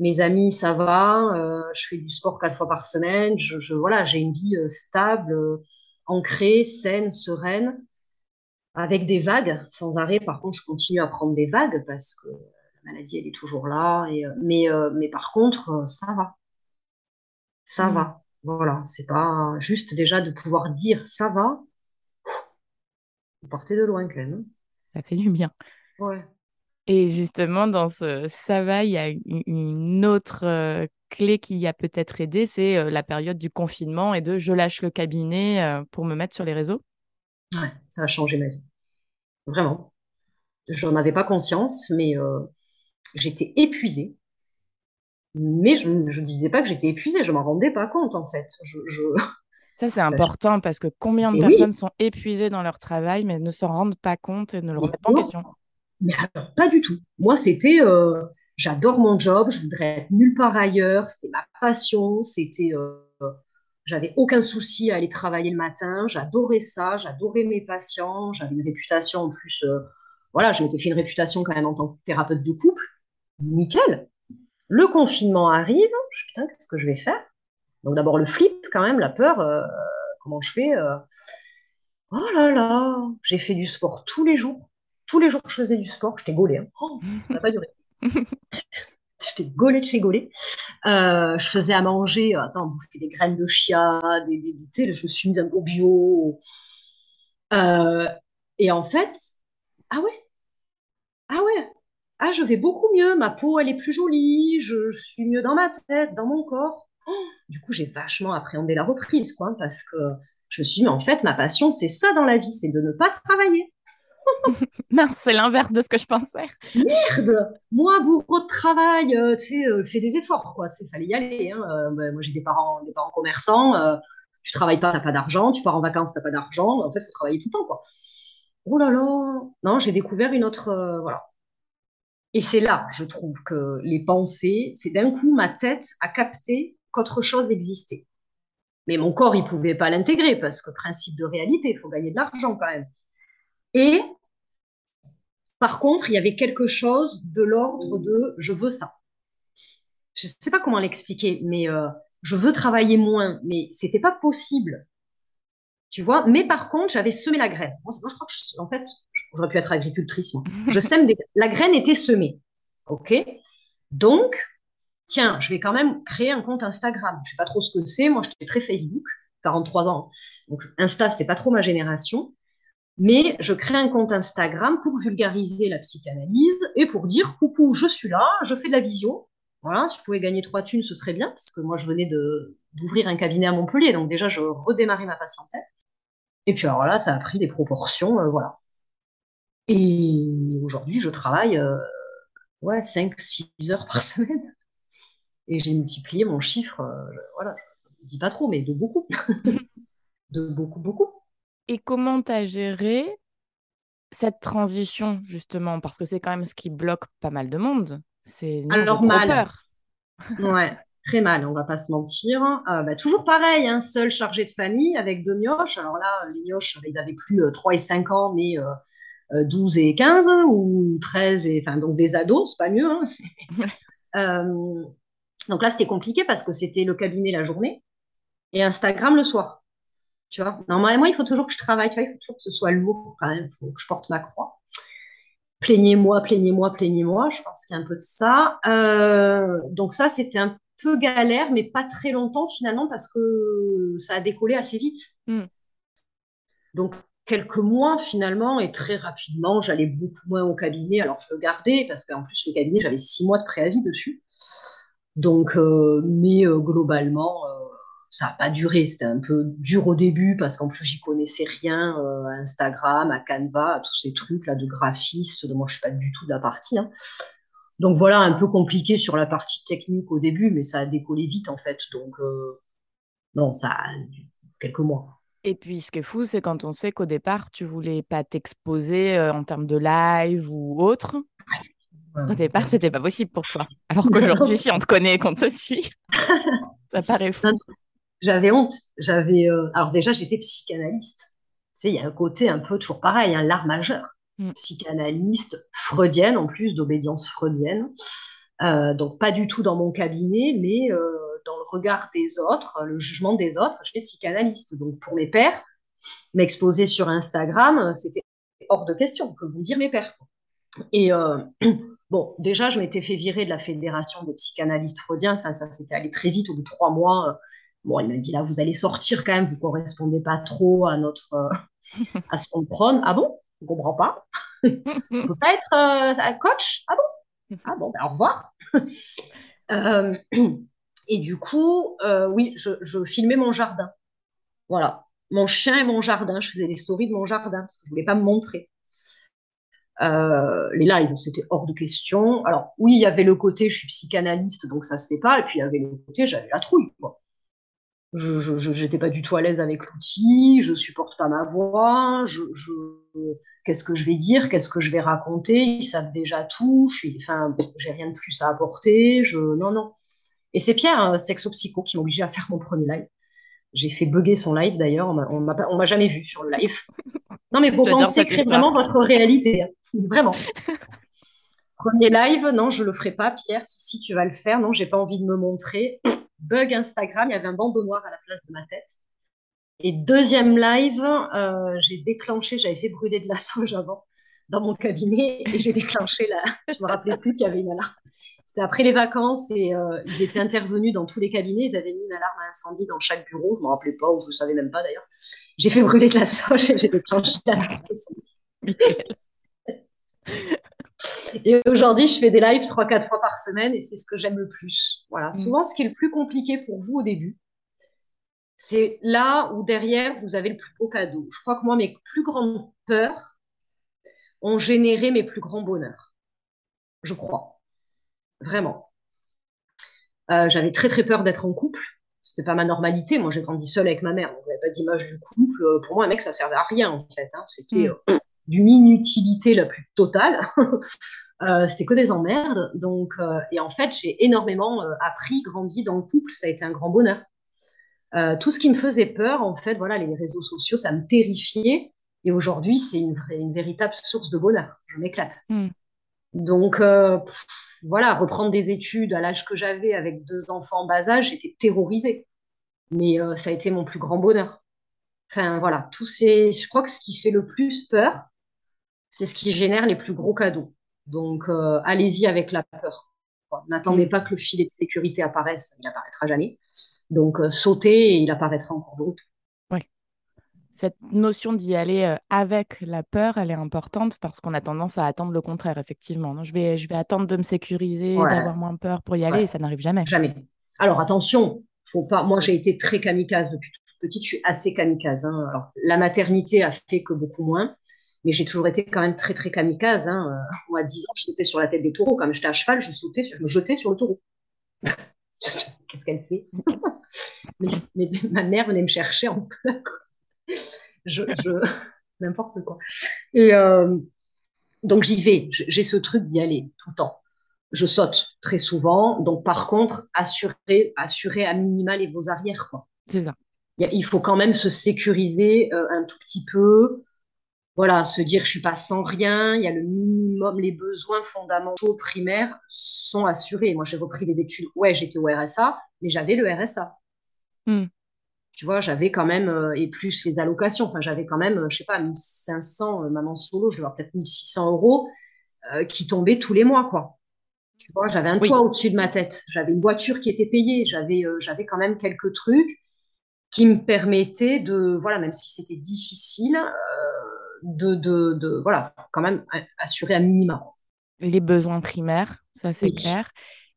mes amis, ça va. Euh, je fais du sport quatre fois par semaine. Je, voilà, j'ai une vie euh, stable, euh, ancrée, saine, sereine, avec des vagues sans arrêt. Par contre, je continue à prendre des vagues parce que la maladie, elle est toujours là. Et, mais, mais par contre, ça va. Ça mmh. va. Voilà, c'est pas juste déjà de pouvoir dire ça va. Vous partez de loin quand même. Hein. Ça fait du bien. Ouais. Et justement, dans ce ça va, il y a une, autre euh, clé qui a peut-être aidé, c'est euh, la période du confinement et de je lâche le cabinet euh, pour me mettre sur les réseaux. Ouais, ça a changé ma vie. Vraiment. Je n'en avais pas conscience, mais j'étais épuisée. Mais je ne disais pas que j'étais épuisée, je m'en rendais pas compte en fait. Je, Ça, c'est important parce que combien de personnes sont épuisées dans leur travail mais ne s'en rendent pas compte et ne le remettent pas en question mais alors, pas du tout. Moi, c'était, euh, j'adore mon job, je voudrais être nulle part ailleurs, c'était ma passion, c'était, euh, j'avais aucun souci à aller travailler le matin, j'adorais ça, j'adorais mes patients, j'avais une réputation en plus, euh, voilà, je m'étais fait une réputation quand même en tant que thérapeute de couple, nickel. Le confinement arrive, je putain, qu'est-ce que je vais faire? Donc d'abord le flip quand même, la peur, comment je fais Oh là là, j'ai fait du sport tous les jours tous les jours que je faisais du sport, j'étais gaulée. Hein. Oh, ça n'a pas duré. j'étais gaulée de chez gaulée. Euh, je faisais à manger, euh, attends, bouffer des graines de chia, des, des, des je me suis mise un gros bio. Euh, et en fait, ah ouais, ah ouais, ah je vais beaucoup mieux, ma peau elle est plus jolie, je, suis mieux dans ma tête, dans mon corps. Oh, du coup, j'ai vachement appréhendé la reprise, quoi, parce que je me suis dit, mais en fait, ma passion, c'est ça dans la vie, c'est de ne pas travailler. Mince, c'est l'inverse de ce que je pensais. Merde Moi, bourreau de travail, euh, tu sais, euh, fais des efforts, quoi. Tu sais, fallait y aller. Hein. Euh, bah, moi, j'ai des parents, des parents commerçants. tu travailles pas, t'as pas d'argent. Tu pars en vacances, t'as pas d'argent. En fait, faut travailler tout le temps, quoi. Oh là là Non, j'ai découvert une autre... voilà. Et c'est là, je trouve, que les pensées, c'est d'un coup, ma tête a capté qu'autre chose existait. Mais mon corps, il pouvait pas l'intégrer parce que principe de réalité, il faut gagner de l'argent quand même. Et par contre, il y avait quelque chose de l'ordre de je veux ça. Je ne sais pas comment l'expliquer, mais euh, je veux travailler moins, mais c'était pas possible. Tu vois, mais par contre, j'avais semé la graine. Je crois que, en fait, J'aurais pu être agricultrice, moi. Je sème des... La graine était semée. OK Donc, tiens, je vais quand même créer un compte Instagram. Je sais pas trop ce que c'est. Moi, j'étais très Facebook, 43 ans. Donc, Insta, c'était pas trop ma génération. Mais je crée un compte Instagram pour vulgariser la psychanalyse et pour dire coucou, je suis là, je fais de la vision. Voilà, si je pouvais gagner trois thunes, ce serait bien, parce que moi, je venais d'ouvrir un cabinet à Montpellier. Donc, déjà, je redémarrais ma patientèle. Et puis, alors là, ça a pris des proportions, euh, voilà. Et aujourd'hui, je travaille euh, ouais, 5-6 heures par semaine. Et j'ai multiplié mon chiffre, euh, voilà, je ne dis pas trop, mais de beaucoup. de beaucoup, beaucoup. Et comment tu as géré cette transition, justement? Parce que c'est quand même ce qui bloque pas mal de monde. C'est Alors mal. ouais, très mal, on va pas se mentir. Euh, bah, toujours pareil, un hein, seul chargé de famille avec deux mioches. Alors là, les mioches, ils avaient plus 3 et 5 ans, mais 12 et 15 ou 13 et enfin donc des ados, c'est pas mieux. Hein. Euh, donc là c'était compliqué parce que c'était le cabinet la journée et Instagram le soir. Tu vois, normalement il faut toujours que je travaille, tu vois, il faut toujours que ce soit lourd quand même, il faut que je porte ma croix. Plaignez-moi, plaignez-moi, plaignez-moi, je pense qu'il y a un peu de ça. Euh, donc ça c'était un peu galère, mais pas très longtemps finalement parce que ça a décollé assez vite. Hmm. Donc quelques mois finalement et très rapidement, j'allais beaucoup moins au cabinet. Alors je le gardais parce qu'en plus le cabinet, j'avais six mois de préavis dessus. Donc, euh, mais euh, globalement, euh, ça n'a pas duré. C'était un peu dur au début parce qu'en plus j'y connaissais rien à Instagram, à Canva, à tous ces trucs là de graphiste. De moi, je suis pas du tout de la partie. Hein. Donc voilà, un peu compliqué sur la partie technique au début, mais ça a décollé vite en fait. Donc non, ça a quelques mois. Et puis, ce qui est fou, c'est quand on sait qu'au départ, tu voulais pas t'exposer euh, en termes de live ou autre. Au départ, c'était pas possible pour toi. Alors qu'aujourd'hui, si on te connaît et qu'on te suit, ça paraît fou. J'avais honte. J'avais. Euh, alors déjà, j'étais psychanalyste. Tu sais, il y a un côté un peu toujours pareil, un l'art majeur. Mm. Psychanalyste freudienne, en plus d'obédience freudienne. Euh, donc pas du tout dans mon cabinet, mais dans le regard des autres, le jugement des autres, j'étais psychanalyste. Donc pour mes pères, m'exposer sur Instagram, c'était hors de question, que vont dire mes pères. Et euh, bon, déjà, je m'étais fait virer de la fédération des psychanalystes freudiens. Enfin, ça s'était allé très vite, au bout de trois mois. Bon, il m'a dit là, vous allez sortir quand même, vous correspondez pas trop à notre euh, à ce qu'on prône. Ah bon? Je comprends pas. On peut pas être euh, coach? Ah bon? Ah bon, ben, au revoir. Et du coup, euh, oui, je, filmais mon jardin. Voilà, mon chien et mon jardin. Je faisais des stories de mon jardin parce que je voulais pas me montrer. Euh, les lives, c'était hors de question. Alors oui, il y avait le côté je suis psychanalyste, donc ça se fait pas. Et puis il y avait le côté j'avais la trouille. Je n'étais pas du tout à l'aise avec l'outil, je supporte pas ma voix, je, qu'est-ce que je vais dire, qu'est-ce que je vais raconter, ils savent déjà tout, je suis, enfin, j'ai rien de plus à apporter, je, non, non. Et c'est Pierre, un sexo-psycho, qui m'a obligé à faire mon premier live. J'ai fait bugger son live d'ailleurs, on m'a jamais vu sur le live. Non, mais vos pensées créent vraiment votre réalité. Hein. Vraiment. Premier live, non, je le ferai pas, Pierre. Si, tu vas le faire, non, j'ai pas envie de me montrer. Bug Instagram, il y avait un bandeau noir à la place de ma tête. Et deuxième live, euh, j'ai déclenché, j'avais fait brûler de la sauge avant dans mon cabinet et j'ai déclenché la. Je me rappelais plus qu'il y avait une alarme. C'était après les vacances et euh, ils étaient intervenus dans tous les cabinets. Ils avaient mis une alarme à incendie dans chaque bureau. Je ne me rappelais pas ou je ne savais même pas d'ailleurs. J'ai fait brûler de la sauge et j'ai déclenché l'alarme Et aujourd'hui, je fais des lives 3-4 fois par semaine et c'est ce que j'aime le plus. Voilà. Mm. Souvent, ce qui est le plus compliqué pour vous au début, c'est là où derrière, vous avez le plus beau cadeau. Je crois que moi, mes plus grandes peurs ont généré mes plus grands bonheurs. Je crois. Vraiment. Euh, j'avais très très peur d'être en couple. C'était pas ma normalité. Moi, j'ai grandi seule avec ma mère. Donc, j'avais pas d'image du couple. Euh, pour moi, un mec, ça servait à rien en fait. Hein. C'était mm. euh, d'une inutilité la plus totale. c'était que des emmerdes. Donc, et en fait, j'ai énormément appris, grandi dans le couple. Ça a été un grand bonheur. tout ce qui me faisait peur, en fait, voilà, les réseaux sociaux, ça me terrifiait. Et aujourd'hui, c'est une, une, véritable source de bonheur. Je m'éclate. Mm. Donc, euh, voilà, reprendre des études à l'âge que j'avais avec deux enfants en bas âge, j'étais terrorisée. Mais euh, ça a été mon plus grand bonheur. Enfin, voilà, tous ces... je crois que ce qui fait le plus peur, c'est ce qui génère les plus gros cadeaux. Donc, euh, allez-y avec la peur. N'attendez pas que le filet de sécurité apparaisse, il n'apparaîtra jamais. Donc, euh, sautez et il apparaîtra encore d'autres. Cette notion d'y aller euh, avec la peur, elle est importante parce qu'on a tendance à attendre le contraire, effectivement. Non, je, vais, je vais attendre de me sécuriser, d'avoir moins peur pour y aller, et ça n'arrive jamais. Jamais. Alors, attention, faut pas. Moi, j'ai été très kamikaze depuis toute petite, je suis assez kamikaze. Hein. Alors, la maternité a fait que beaucoup moins mais j'ai toujours été quand même très très kamikaze. Hein. Moi, à 10 ans, je sautais sur la tête des taureaux. Quand j'étais à cheval, je sautais, je me jetais sur le taureau. Qu'est-ce qu'elle fait? Mais, ma mère venait me chercher en pleurs. Je, n'importe quoi. Et euh, donc j'y vais. J'ai ce truc d'y aller tout le temps. Je saute très souvent. Donc par contre, assurer, assurer à minima les vos arrières. C'est ça. Il faut quand même se sécuriser euh, un tout petit peu voilà, se dire je suis pas sans rien, il y a le minimum, les besoins fondamentaux primaires sont assurés. Moi, j'ai repris des études, ouais, j'étais au RSA, mais j'avais le RSA. Hmm. Tu vois, j'avais quand même, euh, et plus les allocations, enfin, j'avais quand même, je sais pas, 1500, euh, maman solo, je vais avoir peut-être 1600 euros euh, qui tombaient tous les mois, quoi. Tu vois, j'avais un toit au-dessus de ma tête, j'avais une voiture qui était payée, j'avais j'avais quand même quelques trucs qui me permettaient de, voilà, même si c'était difficile, de, de, voilà, quand même assurer un minimum. Les besoins primaires, ça c'est clair.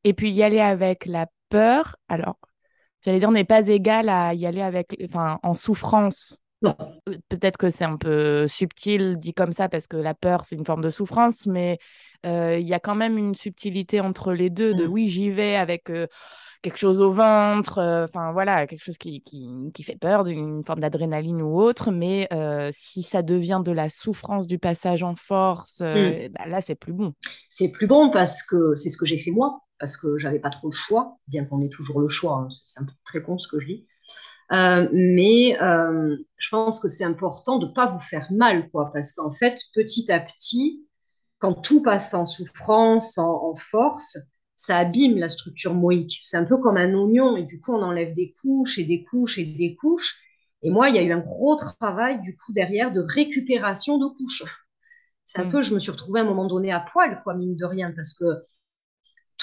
Et puis y aller avec la peur. Alors, j'allais dire, n'est pas égal à y aller avec, enfin, en souffrance. Peut-être que c'est un peu subtil dit comme ça parce que la peur c'est une forme de souffrance, mais euh, il y a quand même une subtilité entre les deux. De mm. oui, j'y vais avec euh, quelque chose au ventre, euh, enfin voilà, quelque chose qui, qui, fait peur, d'une forme d'adrénaline ou autre. Mais si ça devient de la souffrance du passage en force, mmh. bah là, c'est plus bon. C'est plus bon parce que c'est ce que j'ai fait moi, parce que j'avais pas trop le choix, bien qu'on ait toujours le choix. Hein, c'est un peu très con ce que je dis. mais je pense que c'est important de ne pas vous faire mal, quoi, parce qu'en fait, petit à petit, quand tout passe en souffrance, en force, ça abîme la structure moïque. C'est un peu comme un oignon, et du coup, on enlève des couches et des couches et des couches. Et moi, il y a eu un gros travail, du coup, derrière, de récupération de couches. C'est un mm. peu, je me suis retrouvée à un moment donné à poil, quoi, mine de rien, parce que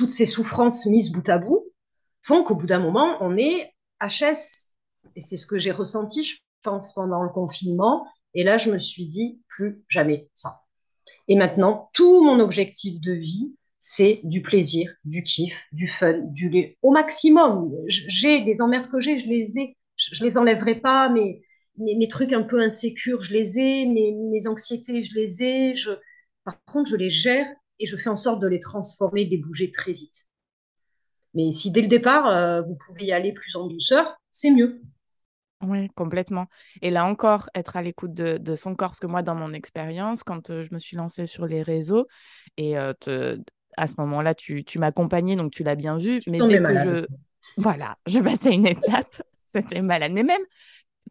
toutes ces souffrances mises bout à bout font qu'au bout d'un moment, on est HS. Et c'est ce que j'ai ressenti, je pense, pendant le confinement. Et là, je me suis dit, plus jamais ça. Et maintenant, tout mon objectif de vie, c'est du plaisir, du kiff, du fun, du lait au maximum. J'ai des emmerdes que j'ai, je les ai. Je, les enlèverai pas, mais mes, trucs un peu insécures, je les ai. Mes, mes anxiétés, je les ai. Je... Par contre, je les gère et je fais en sorte de les transformer, de les bouger très vite. Mais si dès le départ, euh, vous pouvez y aller plus en douceur, c'est mieux. Oui, complètement. Et là encore, être à l'écoute de, son corps, parce que moi, dans mon expérience, quand euh, je me suis lancée sur les réseaux, et euh, te, à ce moment-là, tu, tu m'accompagnais, donc tu l'as bien vu. Mais dès que je. Voilà, je passais une étape, c'était malade. Mais même,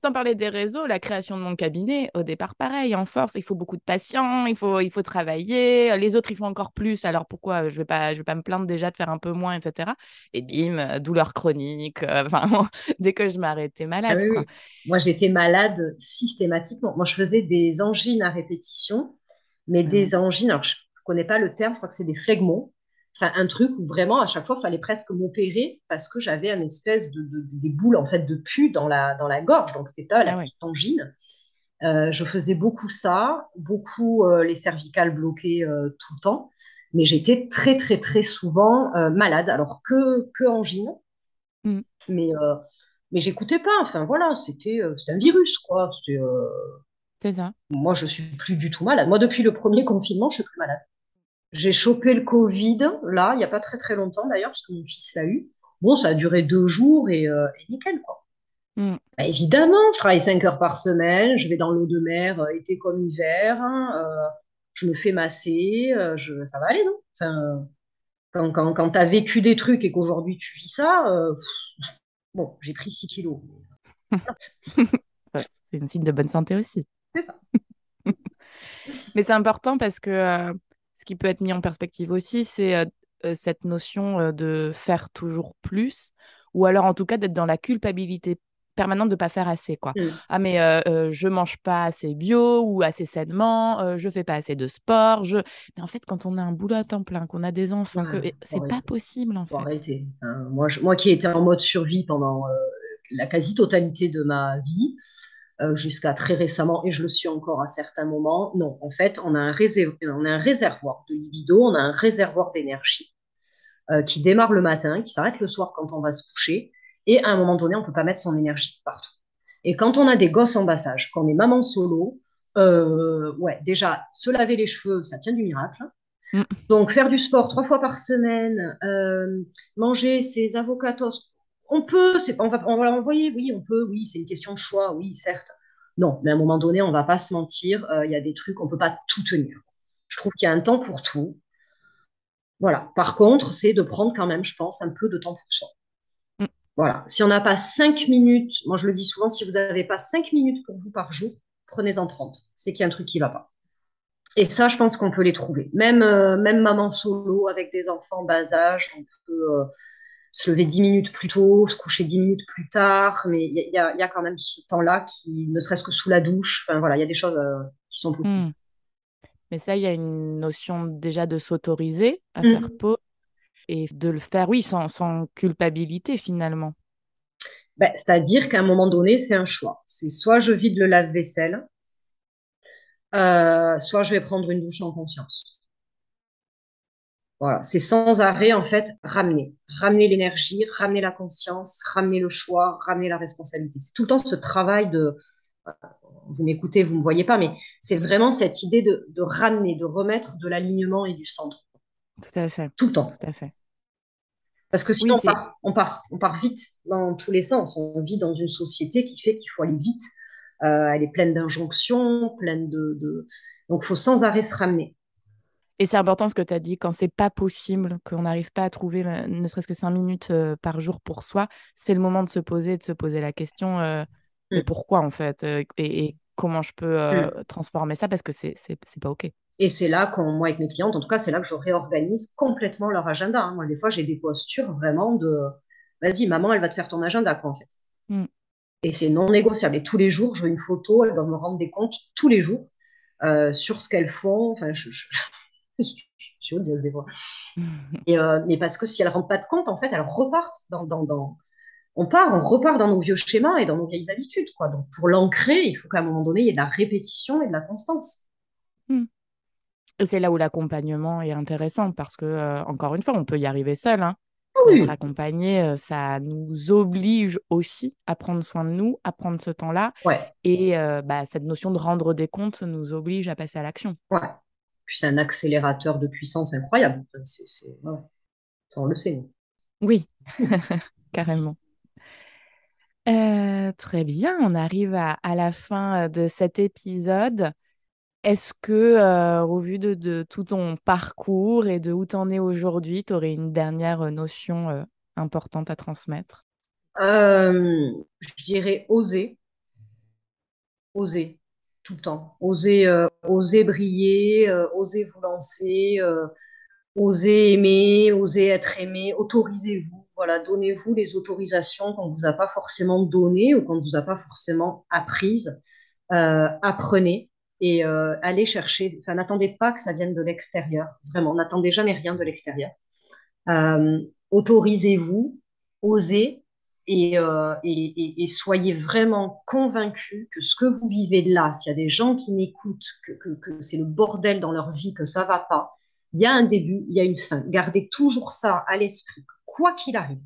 sans parler des réseaux, la création de mon cabinet, au départ, pareil, en force, il faut beaucoup de patience, il faut, il faut travailler. Les autres, ils font encore plus. Alors pourquoi je ne vais, pas, je vais pas me plaindre déjà de faire un peu moins, etc. Et bim, douleur chronique. Euh, dès que je m'arrêtais malade. Ah Moi, j'étais malade systématiquement. Moi, je faisais des angines à répétition, mais des angines. Alors, connais pas le terme, je crois que c'est des phlegmons. Enfin, un truc où vraiment, à chaque fois, il fallait presque m'opérer parce que j'avais une espèce de, des boules en fait de pu dans la, dans la gorge. Donc, c'était pas la ah petite angine. Euh, je faisais beaucoup ça, beaucoup euh, les cervicales bloquées euh, tout le temps, mais j'étais très très très souvent malade. Alors que que angine, mm. mais mais j'écoutais pas. Enfin voilà, c'était un virus quoi. C'est ça. Moi, je suis plus du tout malade. Moi, depuis le premier confinement, je suis plus malade. J'ai chopé le Covid, là, il n'y a pas très très longtemps d'ailleurs, parce que mon fils l'a eu. Bon, ça a duré deux jours et, euh, nickel, quoi. Mm. Bah, évidemment, je travaille cinq heures par semaine, je vais dans l'eau de mer, euh, été comme hiver, hein, euh, je me fais masser, je... ça va aller, non? Enfin, Quand, quand, quand tu as vécu des trucs et qu'aujourd'hui tu vis ça, bon, j'ai pris 6 kilos. c'est une signe de bonne santé aussi. C'est ça. Mais c'est important parce que ce qui peut être mis en perspective aussi, c'est cette notion de faire toujours plus, ou alors en tout cas d'être dans la culpabilité permanente de pas faire assez, quoi. Mm. Ah, mais euh, euh, je mange pas assez bio ou assez sainement, euh, je fais pas assez de sport. Je... Mais en fait, quand on a un boulot à temps plein, qu'on a des enfants, que... Ouais, c'est pas possible, en fait. arrêter. Hein, moi, je- moi qui étais en mode survie pendant la quasi-totalité de ma vie, euh, jusqu'à très récemment, et je le suis encore à certains moments, non, en fait, on a un réserv- on a un réservoir de libido, on a un réservoir d'énergie euh, qui démarre le matin, qui s'arrête le soir quand on va se coucher, et à un moment donné, on ne peut pas mettre son énergie partout. Et quand on a des gosses en bas âge, quand on est maman solo, euh, ouais, déjà, se laver les cheveux, ça tient du miracle. Mm. Donc, faire du sport trois fois par semaine, euh, manger ses avocats toast, on peut, on va, on va leur envoyer, oui, on peut, oui, c'est une question de choix, oui, certes. Non, mais à un moment donné, on va pas se mentir, euh, il y a des trucs, on peut pas tout tenir. Je trouve qu'il y a un temps pour tout. Voilà. Par contre, c'est de prendre quand même, je pense, un peu de temps pour soi. Mm. Voilà. Si on n'a pas cinq minutes, moi je le dis souvent, si vous n'avez pas cinq minutes pour vous par jour, prenez-en 30. C'est qu'il y a un truc qui va pas. Et ça, je pense qu'on peut les trouver. Même, euh, même maman solo avec des enfants bas âge, on peut euh, se lever 10 minutes plus tôt, se coucher 10 minutes plus tard, mais il y, a- il y a quand même ce temps-là qui, ne serait-ce que sous la douche, enfin voilà, il y a des choses euh, qui sont possibles. Mm. Mais ça, il y a une notion déjà de s'autoriser à Mm. faire pause et de le faire, oui, sans, sans culpabilité, finalement. Ben, c'est-à-dire qu'à un moment donné, c'est un choix. C'est soit je vide le lave-vaisselle, euh, soit je vais prendre une douche en conscience. Voilà, c'est sans arrêt en fait ramener, ramener l'énergie, ramener la conscience, ramener le choix, ramener la responsabilité. C'est tout le temps ce travail de, vous m'écoutez, vous me voyez pas, mais c'est vraiment cette idée de, de ramener, de remettre de l'alignement et du centre Tout à fait, tout le temps. tout à fait. Parce que Oui, sinon, on part, on part, on part vite dans tous les sens. On vit dans une société qui fait qu'il faut aller vite. Euh, elle est pleine d'injonctions, pleine de, de... Donc, il faut sans arrêt se ramener. Et c'est important ce que tu as dit, quand c'est pas possible, qu'on n'arrive pas à trouver euh, ne serait-ce que cinq minutes euh, par jour pour soi, c'est le moment de se poser, de se poser la question, euh, mais Mm. pourquoi en fait, euh, et, et comment je peux Mm. transformer ça parce que c'est pas OK. Et c'est là, quand moi, avec mes clientes, en tout cas, c'est là que je réorganise complètement leur agenda. hein. Moi, des fois, j'ai des postures vraiment de vas-y, maman, elle va te faire ton agenda, quoi, en fait. Mm. Et c'est non négociable. Et tous les jours, je veux une photo, elles doivent me rendre des comptes tous les jours sur ce qu'elles font. Enfin, je suis odieuse des fois. Et, euh, mais parce que si elles ne rendent pas de compte, en fait, elles repartent dans, dans, dans... On part, on repart dans nos vieux schémas et dans nos vieilles habitudes, quoi. Donc, pour l'ancrer, il faut qu'à un moment donné, il y ait de la répétition et de la constance. Et c'est là où l'accompagnement est intéressant parce que, euh, encore une fois, on peut y arriver seul. Hein. Ah oui. D'être accompagné, euh, ça nous oblige aussi à prendre soin de nous, à prendre ce temps-là. Ouais, Et euh, bah, cette notion de rendre des comptes nous oblige à passer à l'action. ouais. Puis c'est un accélérateur de puissance incroyable. Ouais. Ça, on le sait. nous. Oui, carrément. Euh, très bien, on arrive à, à la fin euh, de cet épisode. Est-ce que, euh, au vu de, de tout ton parcours et de où tu en es aujourd'hui, tu aurais une dernière notion euh, importante à transmettre? Je dirais oser, oser tout le temps, oser, euh, briller, euh, oser vous lancer, euh, oser aimer, oser être aimé, autorisez-vous, voilà, donnez-vous les autorisations qu'on ne vous a pas forcément données ou qu'on ne vous a pas forcément apprises. Euh, apprenez et euh, allez chercher, enfin, n'attendez pas que ça vienne de l'extérieur, vraiment, n'attendez jamais rien de l'extérieur. Euh, autorisez-vous, osez et, euh, et, soyez vraiment convaincus que ce que vous vivez là, s'il y a des gens qui m'écoutent, que, c'est le bordel dans leur vie, que ça va pas, il y a un début, il y a une fin. Gardez toujours ça à l'esprit, quoi qu'il arrive.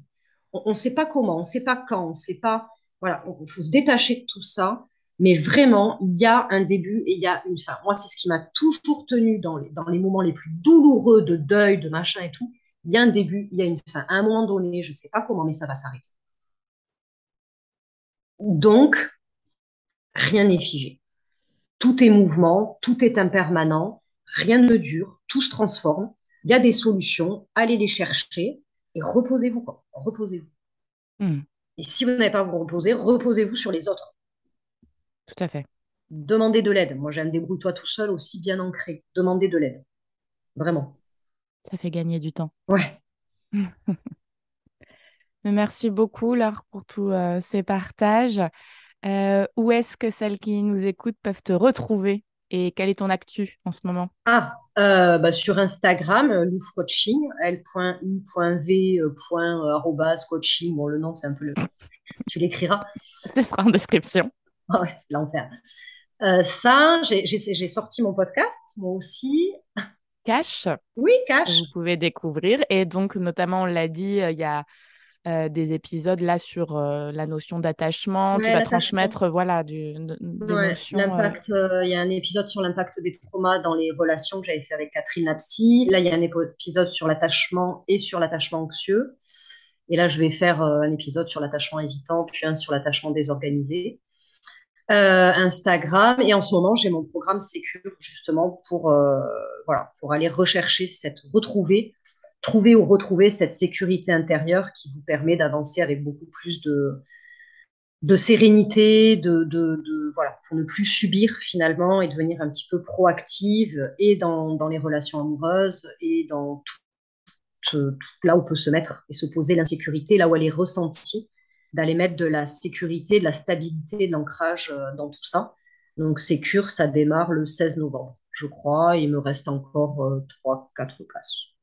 On ne sait pas comment, on ne sait pas quand, on ne sait pas. Voilà, il faut se détacher de tout ça. Mais vraiment, il y a un début et il y a une fin. Moi, c'est ce qui m'a toujours tenu dans dans les moments les plus douloureux de deuil, de machin et tout. Il y a un début, il y a une fin. À un moment donné, je ne sais pas comment, mais ça va s'arrêter. Donc, rien n'est figé. Tout est mouvement, tout est impermanent, rien ne dure, tout se transforme. Il y a des solutions, allez les chercher et reposez-vous. Quoi. Reposez-vous. Hmm, Et si vous n'avez pas à vous reposer, reposez-vous sur les autres. tout à fait. Demandez de l'aide. Moi, j'ai un débrouille-toi tout seul aussi bien ancré. Demandez de l'aide. Vraiment. Ça fait gagner du temps. Ouais. Merci beaucoup, Laure, pour tous ces partages. où est-ce que celles qui nous écoutent peuvent te retrouver et quel est ton actu en ce moment? Ah, euh, bah, sur Instagram, euh, Louf Coaching, l.u.v.coaching. Bon, le nom, c'est un peu le. Tu l'écriras. Ce sera en description. Oh, c'est l'enfer. Euh, ça, j'ai sorti mon podcast, moi aussi. Cash. Oui, Cash. Vous pouvez découvrir. Et donc, notamment, on l'a dit, il y a euh, des épisodes là sur euh, la notion d'attachement. tu vas transmettre voilà du, des notions. Euh, l'impact. Il y a un épisode sur l'impact des traumas dans les relations que j'avais fait avec Catherine Lapsy. Là, il y a un épisode sur l'attachement et sur l'attachement anxieux. Et là, je vais faire un épisode sur l'attachement évitant, puis un sur l'attachement désorganisé. Instagram et en ce moment j'ai mon programme Sécure justement pour voilà pour aller rechercher cette retrouver trouver ou retrouver cette sécurité intérieure qui vous permet d'avancer avec beaucoup plus de, sérénité, de, voilà, pour ne plus subir finalement et devenir un petit peu proactive et dans, les relations amoureuses et dans tout, là où peut se mettre et se poser l'insécurité, là où elle est ressentie, d'aller mettre de la sécurité, de la stabilité, de l'ancrage euh, dans tout ça. Donc Sécure, ça démarre le 16 novembre, je crois. Il me reste encore euh, 3-4 places.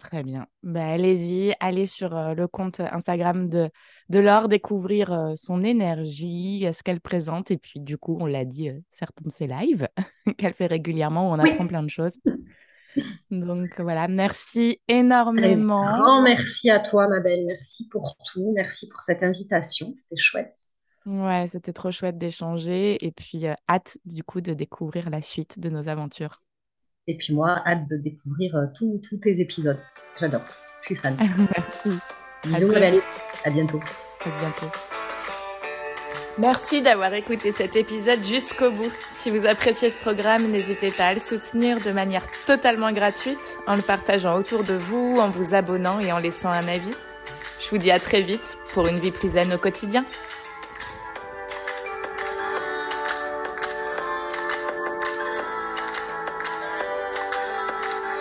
Très bien. Bah, allez-y, allez sur euh, le compte Instagram de, de Laure, découvrir euh, son énergie, euh, ce qu'elle présente. Et puis, du coup, on l'a dit, certains de ses lives qu'elle fait régulièrement où on apprend plein de choses. Donc voilà, merci énormément. Un grand merci à toi, ma belle. Merci pour tout. Merci pour cette invitation. C'était chouette. Ouais, c'était trop chouette d'échanger. Et puis, hâte du coup de découvrir la suite de nos aventures. Et puis moi, hâte de découvrir euh, tous tes épisodes. J'adore. Je suis fan. Merci. Bisous, à, à bientôt. À bientôt. Merci d'avoir écouté cet épisode jusqu'au bout. Si vous appréciez ce programme, n'hésitez pas à le soutenir de manière totalement gratuite en le partageant autour de vous, en vous abonnant et en laissant un avis. Je vous dis à très vite pour une vie plus zen au quotidien.